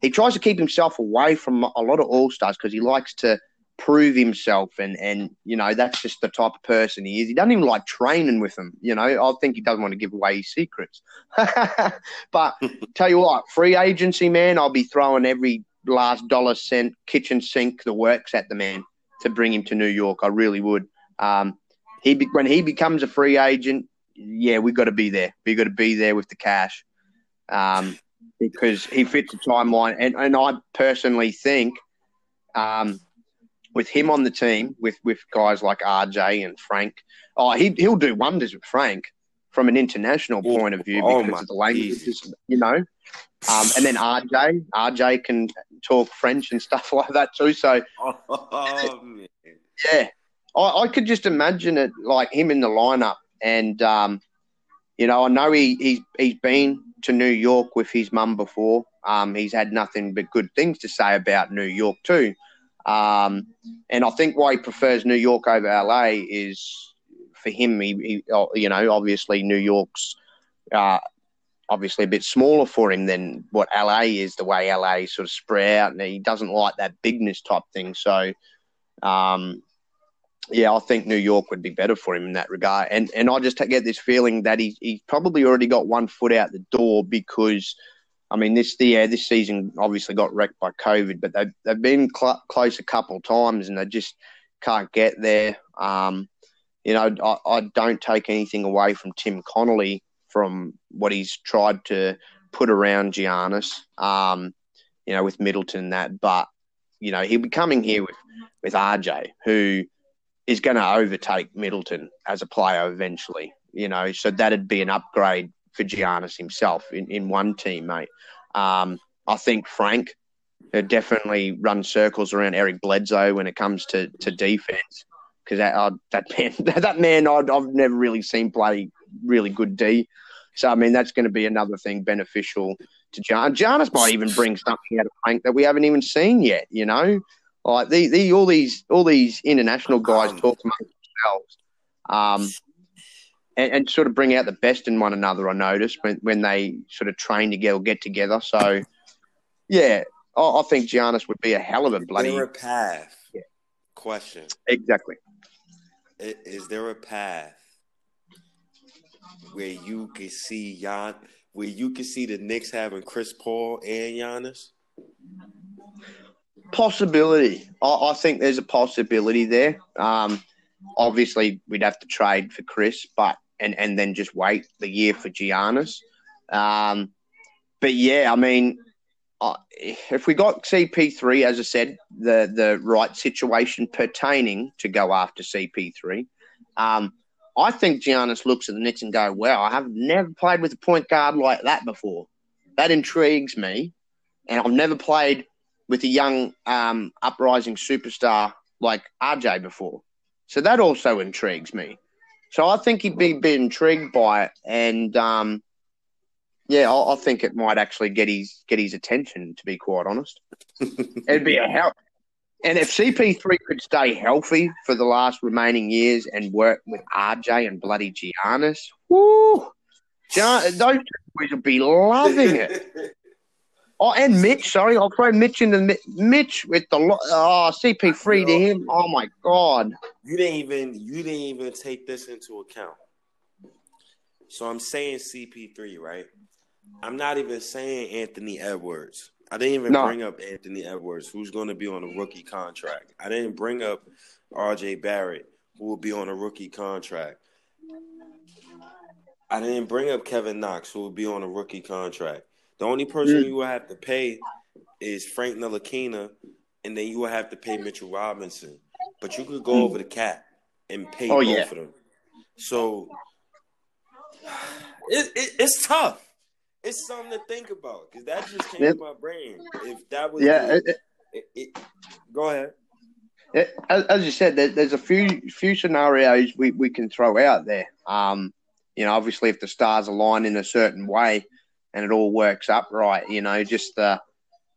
he tries to keep himself away from a lot of all stars because he likes to prove himself and and you know that's just the type of person he is. He doesn't even like training with them. You know, I think he doesn't want to give away his secrets. but tell you what, free agency man, I'll be throwing every last dollar cent kitchen sink the works at the man to bring him to New York. I really would. Um, he when he becomes a free agent, yeah, we've got to be there. We've got to be there with the cash. Um, because he fits the timeline. And, and I personally think um, with him on the team, with, with guys like RJ and Frank, oh, he, he'll do wonders with Frank from an international point of view oh, because of the languages, you know. Um, and then RJ, RJ can talk French and stuff like that too. So, oh, yeah, I, I, could just imagine it like him in the lineup. And, um, you know, I know he, he's, he's been to New York with his mum before. Um, he's had nothing but good things to say about New York too. Um, and I think why he prefers New York over LA is for him. He, he you know, obviously New York's uh, obviously a bit smaller for him than what LA is. The way LA sort of spread out, and he doesn't like that bigness type thing. So, um, yeah, I think New York would be better for him in that regard. And and I just get this feeling that he he's probably already got one foot out the door because, I mean, this yeah this season obviously got wrecked by COVID, but they've they've been cl- close a couple of times and they just can't get there. Um, you know, I, I don't take anything away from Tim Connolly from what he's tried to put around Giannis, um, you know, with Middleton that, but you know he'll be coming here with with RJ who is going to overtake Middleton as a player eventually. You know, so that'd be an upgrade for Giannis himself in, in one team, mate. Um, I think Frank definitely run circles around Eric Bledsoe when it comes to, to defense because that uh, that man that man i have never really seen play really good D. So I mean that's going to be another thing beneficial to John. Giannis might even bring something out of Frank that we haven't even seen yet. You know, like the, the all these all these international guys talk amongst themselves, um, and, and, sort of bring out the best in one another. I notice when when they sort of train together, get together. So, yeah, I, I think Giannis would be a hell of a bloody
there a path. Yeah. Question
exactly.
Is there a path where you can see Jan, where you can see the Knicks having Chris Paul and Giannis?
Possibility. I, I, think there's a possibility there. Um, obviously, we'd have to trade for Chris, but and and then just wait the year for Giannis. Um, but yeah, I mean, uh, if we got CP3, as I said, the the right situation pertaining to go after CP3, um, I think Giannis looks at the Knicks and go, "Wow, I have never played with a point guard like that before. That intrigues me, and I've never played with a young um, uprising superstar like RJ before. So that also intrigues me. So I think he'd be, be intrigued by it, and um, yeah, I, I, think it might actually get his get his attention. To be quite honest, it'd be a help. And if CP3 could stay healthy for the last remaining years and work with RJ and bloody Giannis, whoo, Gian, those two boys would be loving it. Oh, and Mitch, sorry, I'll throw Mitch in the Mitch with the oh ah, CP3 to him. Oh my god!
You didn't even you didn't even take this into account. So I'm saying CP3, right? I'm not even saying Anthony Edwards. I didn't even no. bring up Anthony Edwards, who's going to be on a rookie contract. I didn't bring up RJ Barrett, who will be on a rookie contract. I didn't bring up Kevin Knox, who will be on a rookie contract. The only person mm. you will have to pay is Frank Ntilikina, and then you will have to pay Mitchell Robinson. But you could go mm. over the cap and pay oh, both yeah. of them. So it, it, it's tough. It's something to think about because that just came to my brain. If that was
yeah,
it, go ahead.
As, as, you said, there's a few few scenarios we, we can throw out there. Um, you know, obviously, if the stars align in a certain way, and it all works up right. You know, just the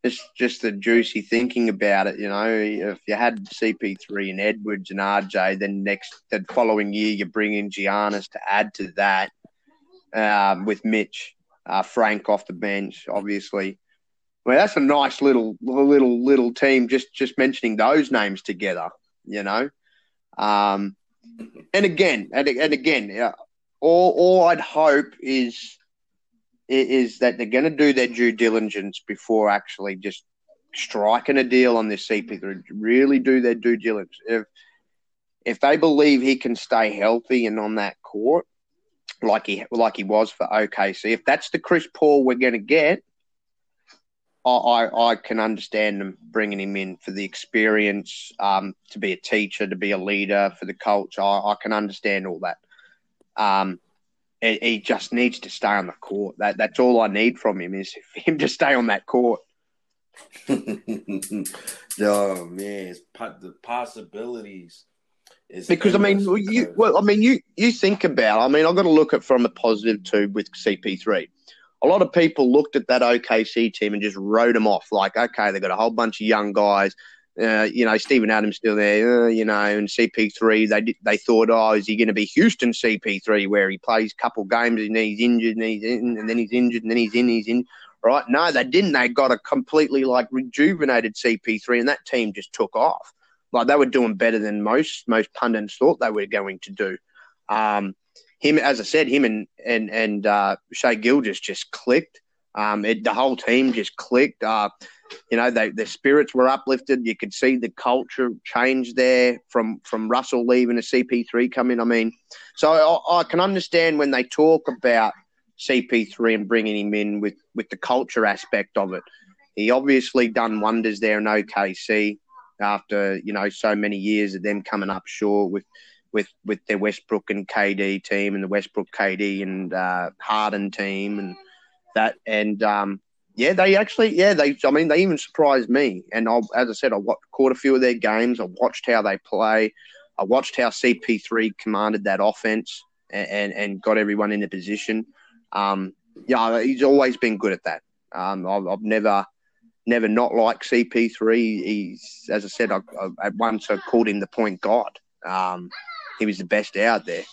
just just the juicy thinking about it. You know, if you had CP3 and Edwards and RJ, then next the following year you bring in Giannis to add to that um, with Mitch, uh, Frank off the bench, obviously. Well, that's a nice little little little team. Just just mentioning those names together, you know. Um, and again, and, and again, yeah, all all I'd hope is is that they're going to do their due diligence before actually just striking a deal on this CP3. Really do their due diligence. If if they believe he can stay healthy and on that court, like he like he was for OKC, if that's the Chris Paul we're going to get, I, I, I can understand them bringing him in for the experience, um, to be a teacher, to be a leader, for the culture. I, I can understand all that. Um, he, he just needs to stay on the court. That that's all I need from him is for him to stay on that court.
oh man, it's the possibilities.
because I mean, you well, I mean, you you think about. I mean, I've got to look at from a positive too with CP3. A lot of people looked at that OKC team and just wrote them off. Like, okay, they've got a whole bunch of young guys. Uh, you know, Steven Adams still there, uh, you know, and CP3, they they thought, oh, is he going to be Houston CP3 where he plays a couple games and he's injured and he's in, and then he's injured and then he's in, he's in, right? No, they didn't. They got a completely like rejuvenated CP3 and that team just took off. Like they were doing better than most most pundits thought they were going to do. Um, him, as I said, him and and and uh, Shai Gilgeous just clicked. Um, it, the whole team just clicked. Uh, you know, they, their spirits were uplifted. You could see the culture change there from from Russell leaving a CP3 coming. I mean, so I, I, can understand when they talk about CP3 and bringing him in with with the culture aspect of it. He obviously done wonders there in OKC after you know so many years of them coming up short with with with their Westbrook and KD team and the Westbrook KD and uh, Harden team and that and um, yeah, they actually yeah they I mean they even surprised me and I, as I said I caught a few of their games. I watched how they play. I watched how CP3 commanded that offense and, and, and got everyone in a position. Um, yeah, he's always been good at that. Um, I've, I've, never never not liked CP3. He's as I said, I, I, at once I called him the point god. Um, he was the best out there.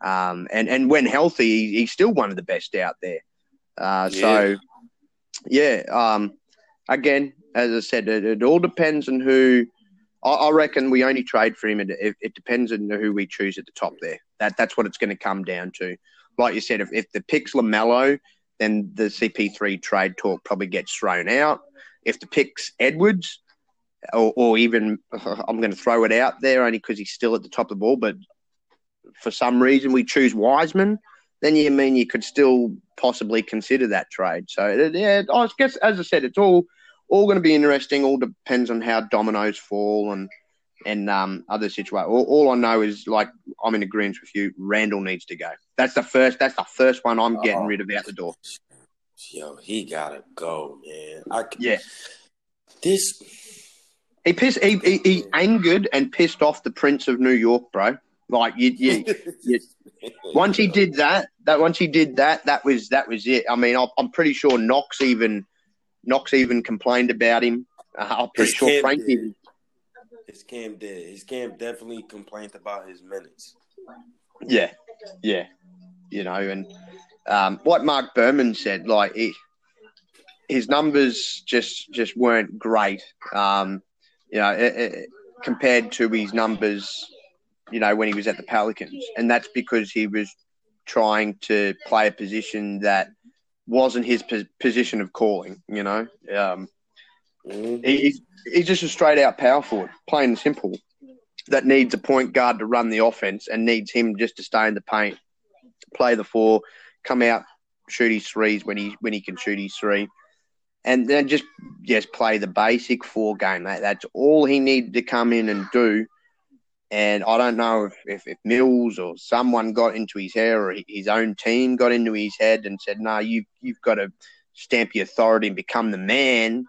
Um, and, and when healthy, he, he's still one of the best out there. Uh, yeah. So, yeah, um, again, as I said, it, it all depends on who. I, I, reckon we only trade for him. It, it, it, depends on who we choose at the top there. That That's what it's going to come down to. Like you said, if, if the pick's LaMelo, then the CP3 trade talk probably gets thrown out. If the pick's Edwards, or, or even I'm going to throw it out there only because he's still at the top of the ball, but for some reason we choose Wiseman, then you mean you could still possibly consider that trade. So yeah, I guess as I said, it's all all going to be interesting. All depends on how dominoes fall and and um, other situations. All, all, I know is like I'm in agreement with you. Randle needs to go. That's the first. That's the first one I'm getting oh, rid of out the door.
Yo, he gotta go, man. I,
yeah.
This
he pissed. He, he, he angered and pissed off the Prince of New York, bro. Like you, you, you, once he did that, that once he did that, that was that was it. I mean, I'm pretty sure Knox even Knox even complained about him. Uh, I'm pretty his sure Frank
did. His Cam did. His Cam definitely complained about his minutes.
Yeah, yeah, you know, and um, what Marc Berman said, like he, his numbers just just weren't great. Um, you know, it, it, compared to his numbers you know, when he was at the Pelicans. And that's because he was trying to play a position that wasn't his position of calling, you know. Um, mm-hmm. he's, he's just a straight out power forward, plain and simple, that needs a point guard to run the offense and needs him just to stay in the paint, play the four, come out, shoot his threes when he when he can shoot his three. And then just just play the basic four game. That, that's all he needed to come in and do and I don't know if, if, if, Mills or someone got into his head or his own team got into his head and said, no, you, you've got to stamp your authority and become the man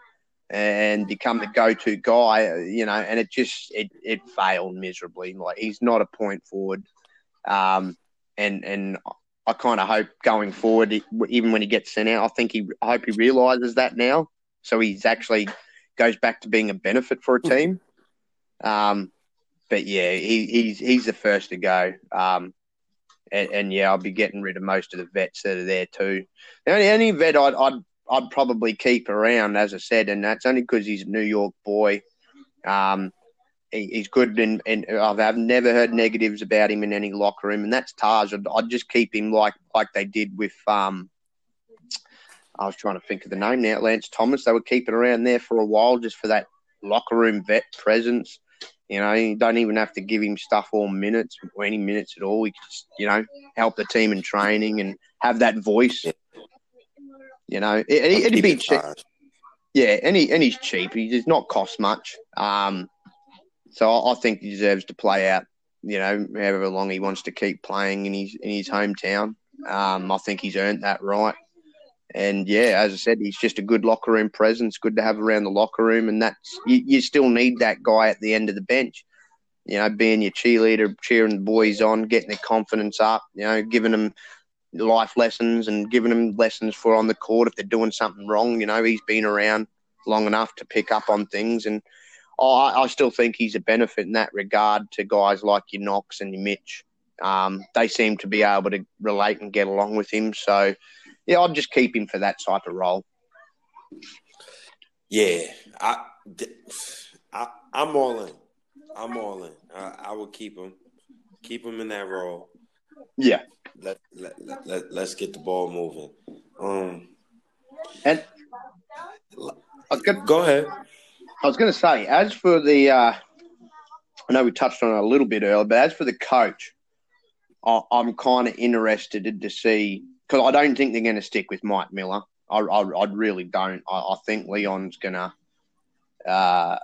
and become the go-to guy, you know, and it just, it, it failed miserably. Like he's not a point forward. Um, and, and I kind of hope going forward, even when he gets sent out, I think he, I hope he realizes that now. So he's actually goes back to being a benefit for a team. Um, but yeah, he, he's he's the first to go. Um, and, and, yeah, I'll be getting rid of most of the vets that are there too. The only, only vet I'd, I'd I'd probably keep around, as I said, and that's only because he's a New York boy. Um, he, he's good, and, I've, I've never heard negatives about him in any locker room, and that's Taj. I'd, I'd just keep him like like they did with um, I was trying to think of the name now, Lance Thomas. They were keeping around there for a while just for that locker room vet presence. You know, you don't even have to give him stuff all minutes or any minutes at all. He just, you know, help the team in training and have that voice. You know, it, would be cheap. Yeah, and, he, and he's cheap. He does not cost much. Um, so I, I think he deserves to play out. You know, however long he wants to keep playing in his in his hometown. Um, I think he's earned that right. And yeah, as I said, he's just a good locker room presence, good to have around the locker room. And that's you, you still need that guy at the end of the bench, you know, being your cheerleader, cheering the boys on, getting their confidence up, you know, giving them life lessons and giving them lessons for on the court if they're doing something wrong. You know, he's been around long enough to pick up on things. And oh, I, I still think he's a benefit in that regard to guys like your Knox and your Mitch. Um, they seem to be able to relate and get along with him. So, yeah, I'd just keep him for that type of role.
Yeah, I, I I'm all in. I'm all in. I, I will keep him, keep him in that role.
Yeah.
Let let, let, let let's get the ball moving. Um,
and I gonna,
go ahead.
I was going to say, as for the, uh, I know we touched on it a little bit earlier, but as for the coach, I, am kind of interested to see because I don't think they're going to stick with Mike Miller. I, I, I really don't. I, I, think Leon's going to uh,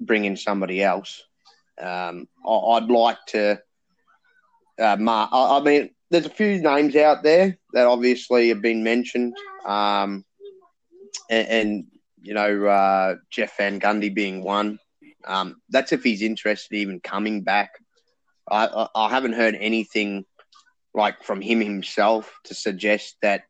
bring in somebody else. Um, I, would like to. Uh, Mark, I, I, mean, there's a few names out there that obviously have been mentioned, um, and, and, you know uh, Jeff Van Gundy being one. Um, that's if he's interested in even coming back. I, I haven't heard anything like from him himself to suggest that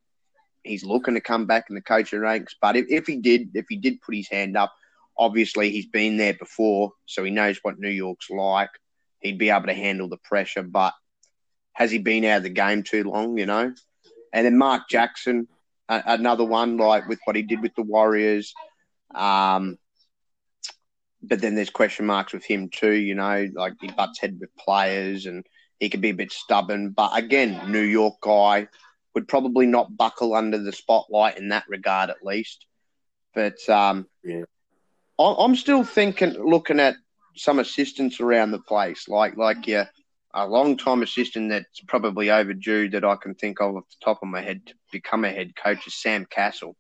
he's looking to come back in the coaching ranks. But if, if he did, if he did put his hand up, obviously he's been there before, so he knows what New York's like. He'd be able to handle the pressure, but has he been out of the game too long? You know. And then Mark Jackson, another one like with what he did with the Warriors. Um, but then there's question marks with him too. You know, like he butts head with players and he could be a bit stubborn, but again, New York guy would probably not buckle under the spotlight in that regard, at least. But um,
yeah.
I'm still thinking, looking at some assistants around the place, like like yeah, a long time assistant that's probably overdue that I can think of off the top of my head to become a head coach is Sam Cassell,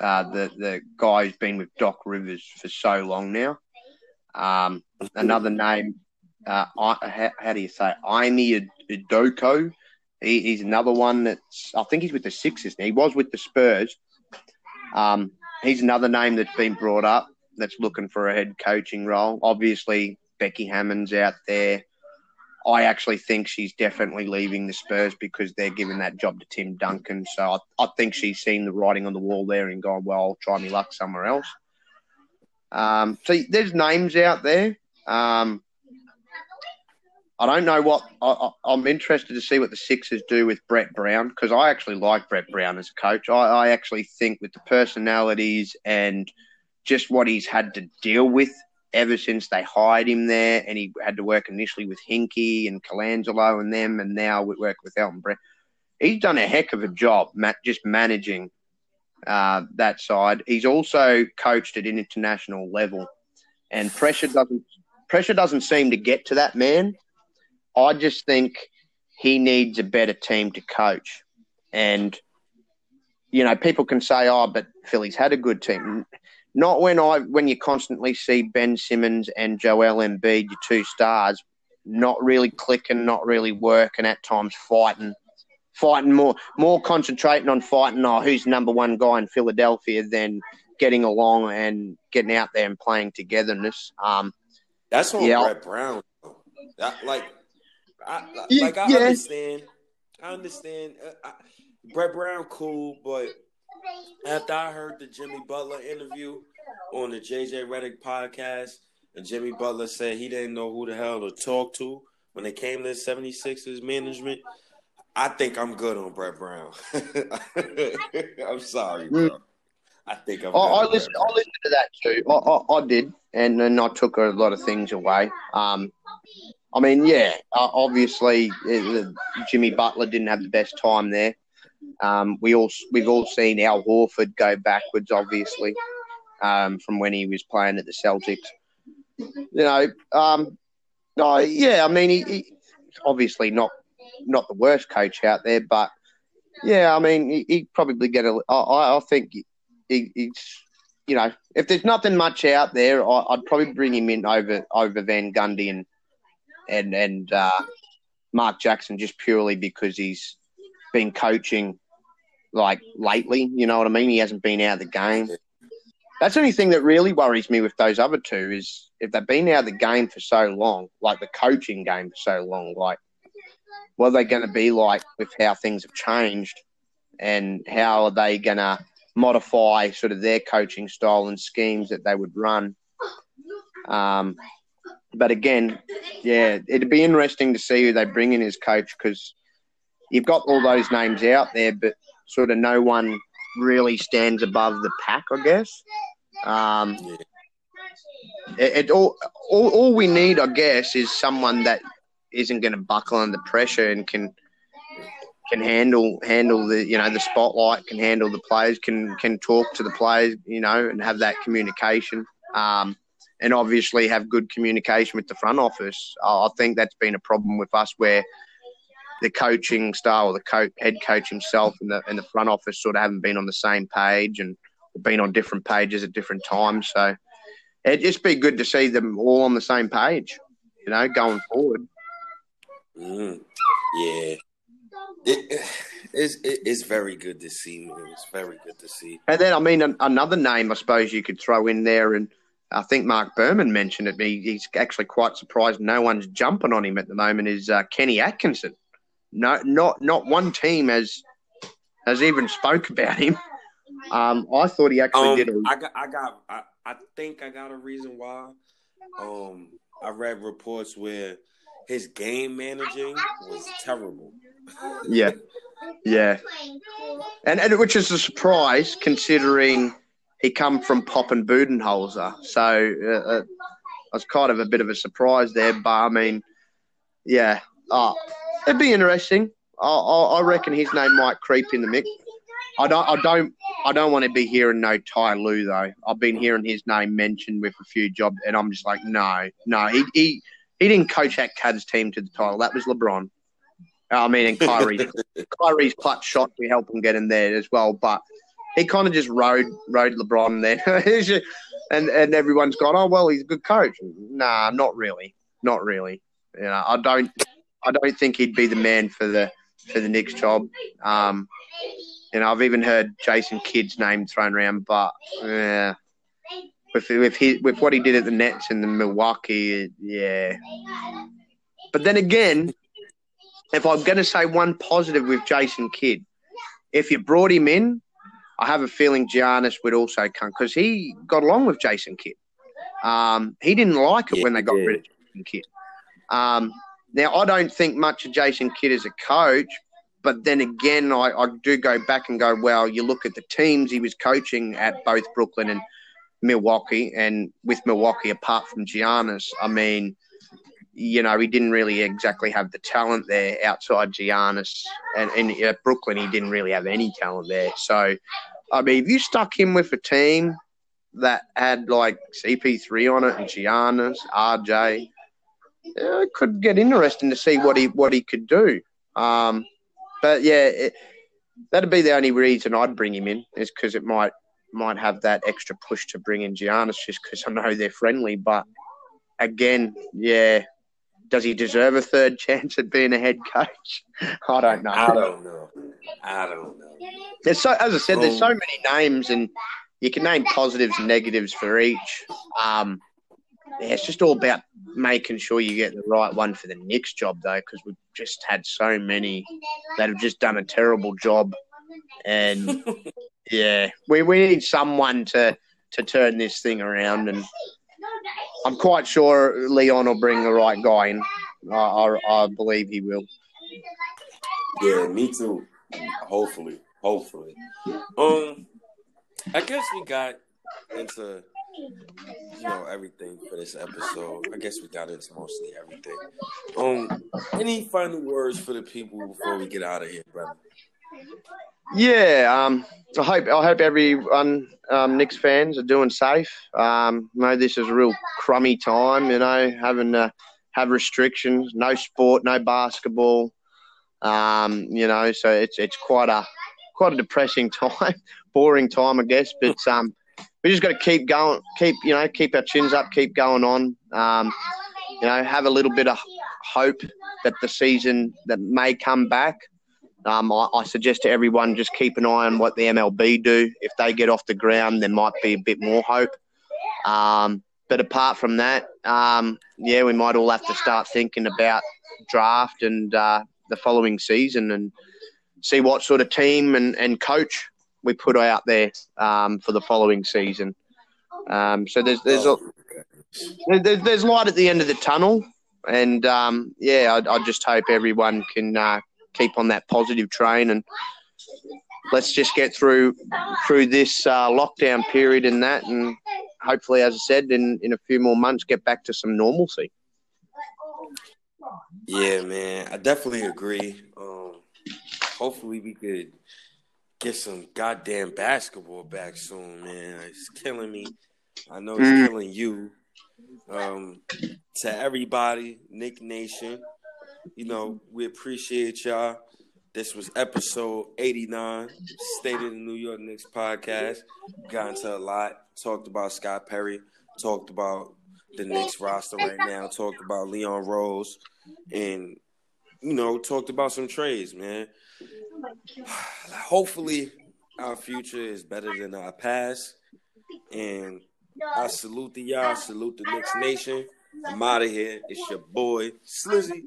uh, the the guy who's been with Doc Rivers for so long now. Um, another name uh, how, how, do you say Ime Udoka. He, he's another one that's I think he's with the Sixers. He was with the Spurs. Um, he's another name that's been brought up that's looking for a head coaching role. Obviously, Becky Hammon's out there. I actually think she's definitely leaving the Spurs because they're giving that job to Tim Duncan. So I, I think she's seen the writing on the wall there and gone, well, I'll try my luck somewhere else. Um, so there's names out there. Um, I don't know what I, am interested to see what the Sixers do with Brett Brown because I actually like Brett Brown as a coach. I, I, actually think with the personalities and just what he's had to deal with ever since they hired him there, and he had to work initially with Hinkie and Colangelo and them, and now we work with Elton Brand. He's done a heck of a job, just managing uh, that side. He's also coached at an international level, and pressure doesn't pressure doesn't seem to get to that man I just think he needs a better team to coach. And, you know, people can say, oh, but Philly's had a good team. Not when I when you constantly see Ben Simmons and Joel Embiid, your two stars, not really clicking, not really working, at times fighting, fighting more, more concentrating on fighting. Oh, who's number one guy in Philadelphia than getting along and getting out there and playing togetherness. Um,
That's on yeah, Brett Brown. That, like I, like I yeah. understand. I understand. Uh, I, Brett Brown, cool, but after I heard the Jimmy Butler interview on the JJ Redick podcast, and Jimmy Butler said he didn't know who the hell to talk to when it came to 76ers management, I think I'm good on Brett Brown. I'm sorry, bro. I think
i I, listened. I listened to that too. I, I, I, did, and then I took a lot of things away. Um, I mean, yeah, obviously Jimmy Butler didn't have the best time there. Um, we all we've all seen Al Horford go backwards, obviously, um, from when he was playing at the Celtics. You know, um, yeah, I mean, he, he, obviously not not the worst coach out there, but yeah, I mean, he, would probably get a. I, I think he, he's, you know, if there's nothing much out there, I, would probably bring him in over over Van Gundy and and and uh, Mark Jackson just purely because he's been coaching like lately. You know what I mean? He hasn't been out of the game. That's the only thing that really worries me with those other two is if they've been out of the game for so long, like the coaching game for so long, like what are they going to be like with how things have changed and how are they going to modify sort of their coaching style and schemes that they would run. Um, but again, yeah, it'd be interesting to see who they bring in as coach because you've got all those names out there, but sort of no one really stands above the pack, I guess. Um, it, it all, all, all we need, I guess, is someone that isn't going to buckle under pressure and can can handle handle the you know the spotlight, can handle the players, can can talk to the players, you know, and have that communication. Um, and obviously have good communication with the front office. I think that's been a problem with us where the coaching style, or the co- head coach himself, and the and the front office sort of haven't been on the same page and been on different pages at different times. So it'd just be good to see them all on the same page, you know, going forward.
Mm, yeah. It, it's, it's very good to see, man. It's very good to see.
And then, I mean, another name I suppose you could throw in there, and I think Marc Berman mentioned it. He, he's actually quite surprised no one's jumping on him at the moment. Is uh, Kenny Atkinson? No, not not one team has has even spoke about him. Um, I thought he actually
um,
did. A...
I got, I got, I, I think I got a reason why. Um, I read reports where his game managing was terrible.
yeah, yeah, and, and which is a surprise considering he come from Pop and Budenholzer. So uh, uh, was kind of a bit of a surprise there. But I mean, yeah, oh, it'd be interesting. I, I, I reckon his name might creep in the mix. I don't, I don't, I don't want to be hearing no Ty Lue though. I've been hearing his name mentioned with a few jobs, and I'm just like, no, no. He, he, he didn't coach that Cavs team to the title. That was LeBron. I mean, and Kyrie, Kyrie's clutch shot to help him get in there as well. But he kind of just rode rode LeBron there, and and everyone's gone, oh well, he's a good coach. Nah, not really, not really. You know, I don't, I don't think he'd be the man for the for the Knicks job. Um, you know, I've even heard Jason Kidd's name thrown around, but yeah, with with his, with what he did at the Nets and the Milwaukee, yeah. But then again, if I'm going to say one positive with Jason Kidd, if you brought him in, I have a feeling Giannis would also come because he got along with Jason Kidd. Um, he didn't like it yeah, when they got yeah. rid of Jason Kidd. Um, now, I don't think much of Jason Kidd as a coach, but then again, I, I do go back and go, well, you look at the teams he was coaching at both Brooklyn and Milwaukee, and with Milwaukee, apart from Giannis, I mean, you know, he didn't really exactly have the talent there outside Giannis. And in Brooklyn, he didn't really have any talent there. So, I mean, if you stuck him with a team that had like CP3 on it and Giannis, RJ, it could get interesting to see what he what he could do. Um, but yeah, it, that'd be the only reason I'd bring him in is because it might might have that extra push to bring in Giannis just because I know they're friendly. But again, yeah, does he deserve a third chance at being a head coach? I don't know.
I don't know. I don't know.
There's so, as I said, there's so many names, and you can name positives and negatives for each. Um, yeah, it's just all about making sure you get the right one for the next job, though, because we've just had so many that have just done a terrible job, and yeah, we we need someone to to turn this thing around and I'm quite sure Leon will bring the right guy in. I, I, I believe he will.
Yeah, me too. Hopefully, hopefully. Um, I guess we got into you know everything for this episode. I guess we got into mostly everything. Um, any final words for the people before we get out of here, brother?
Yeah, um, I hope I hope everyone um, Knicks fans are doing safe. Um, I know this is a real crummy time, you know, having to have restrictions, no sport, no basketball. Um, you know, so it's it's quite a quite a depressing time, boring time, I guess. But um, we just got to keep going, keep you know, keep our chins up, keep going on. Um, you know, have a little bit of hope that the season that may come back. Um, I, I, suggest to everyone just keep an eye on what the MLB do. If they get off the ground, there might be a bit more hope. Um, but apart from that, um, yeah, we might all have to start thinking about draft and uh, the following season and see what sort of team and, and coach we put out there um, for the following season. Um, so there's there's a, there's, light at the end of the tunnel, and um, yeah, I, I, just hope everyone can uh, keep on that positive train and let's just get through through this uh, lockdown period and that, and hopefully, as I said, in in a few more months, get back to some normalcy.
Yeah, man, I definitely agree. Um, hopefully, we could get some goddamn basketball back soon, man. It's killing me. I know it's mm. killing you. Um, to everybody, Knick Nation, you know, we appreciate y'all. This was episode 89, State of the New York Knicks podcast. Got into a lot, talked about Scott Perry, talked about the Knicks roster right now, talked about Leon Rose, and, you know, talked about some trades, man. Hopefully, our future is better than our past. And I salute the y'all, salute the Knicks Nation. I'm out of here. It's your boy, Slizzy.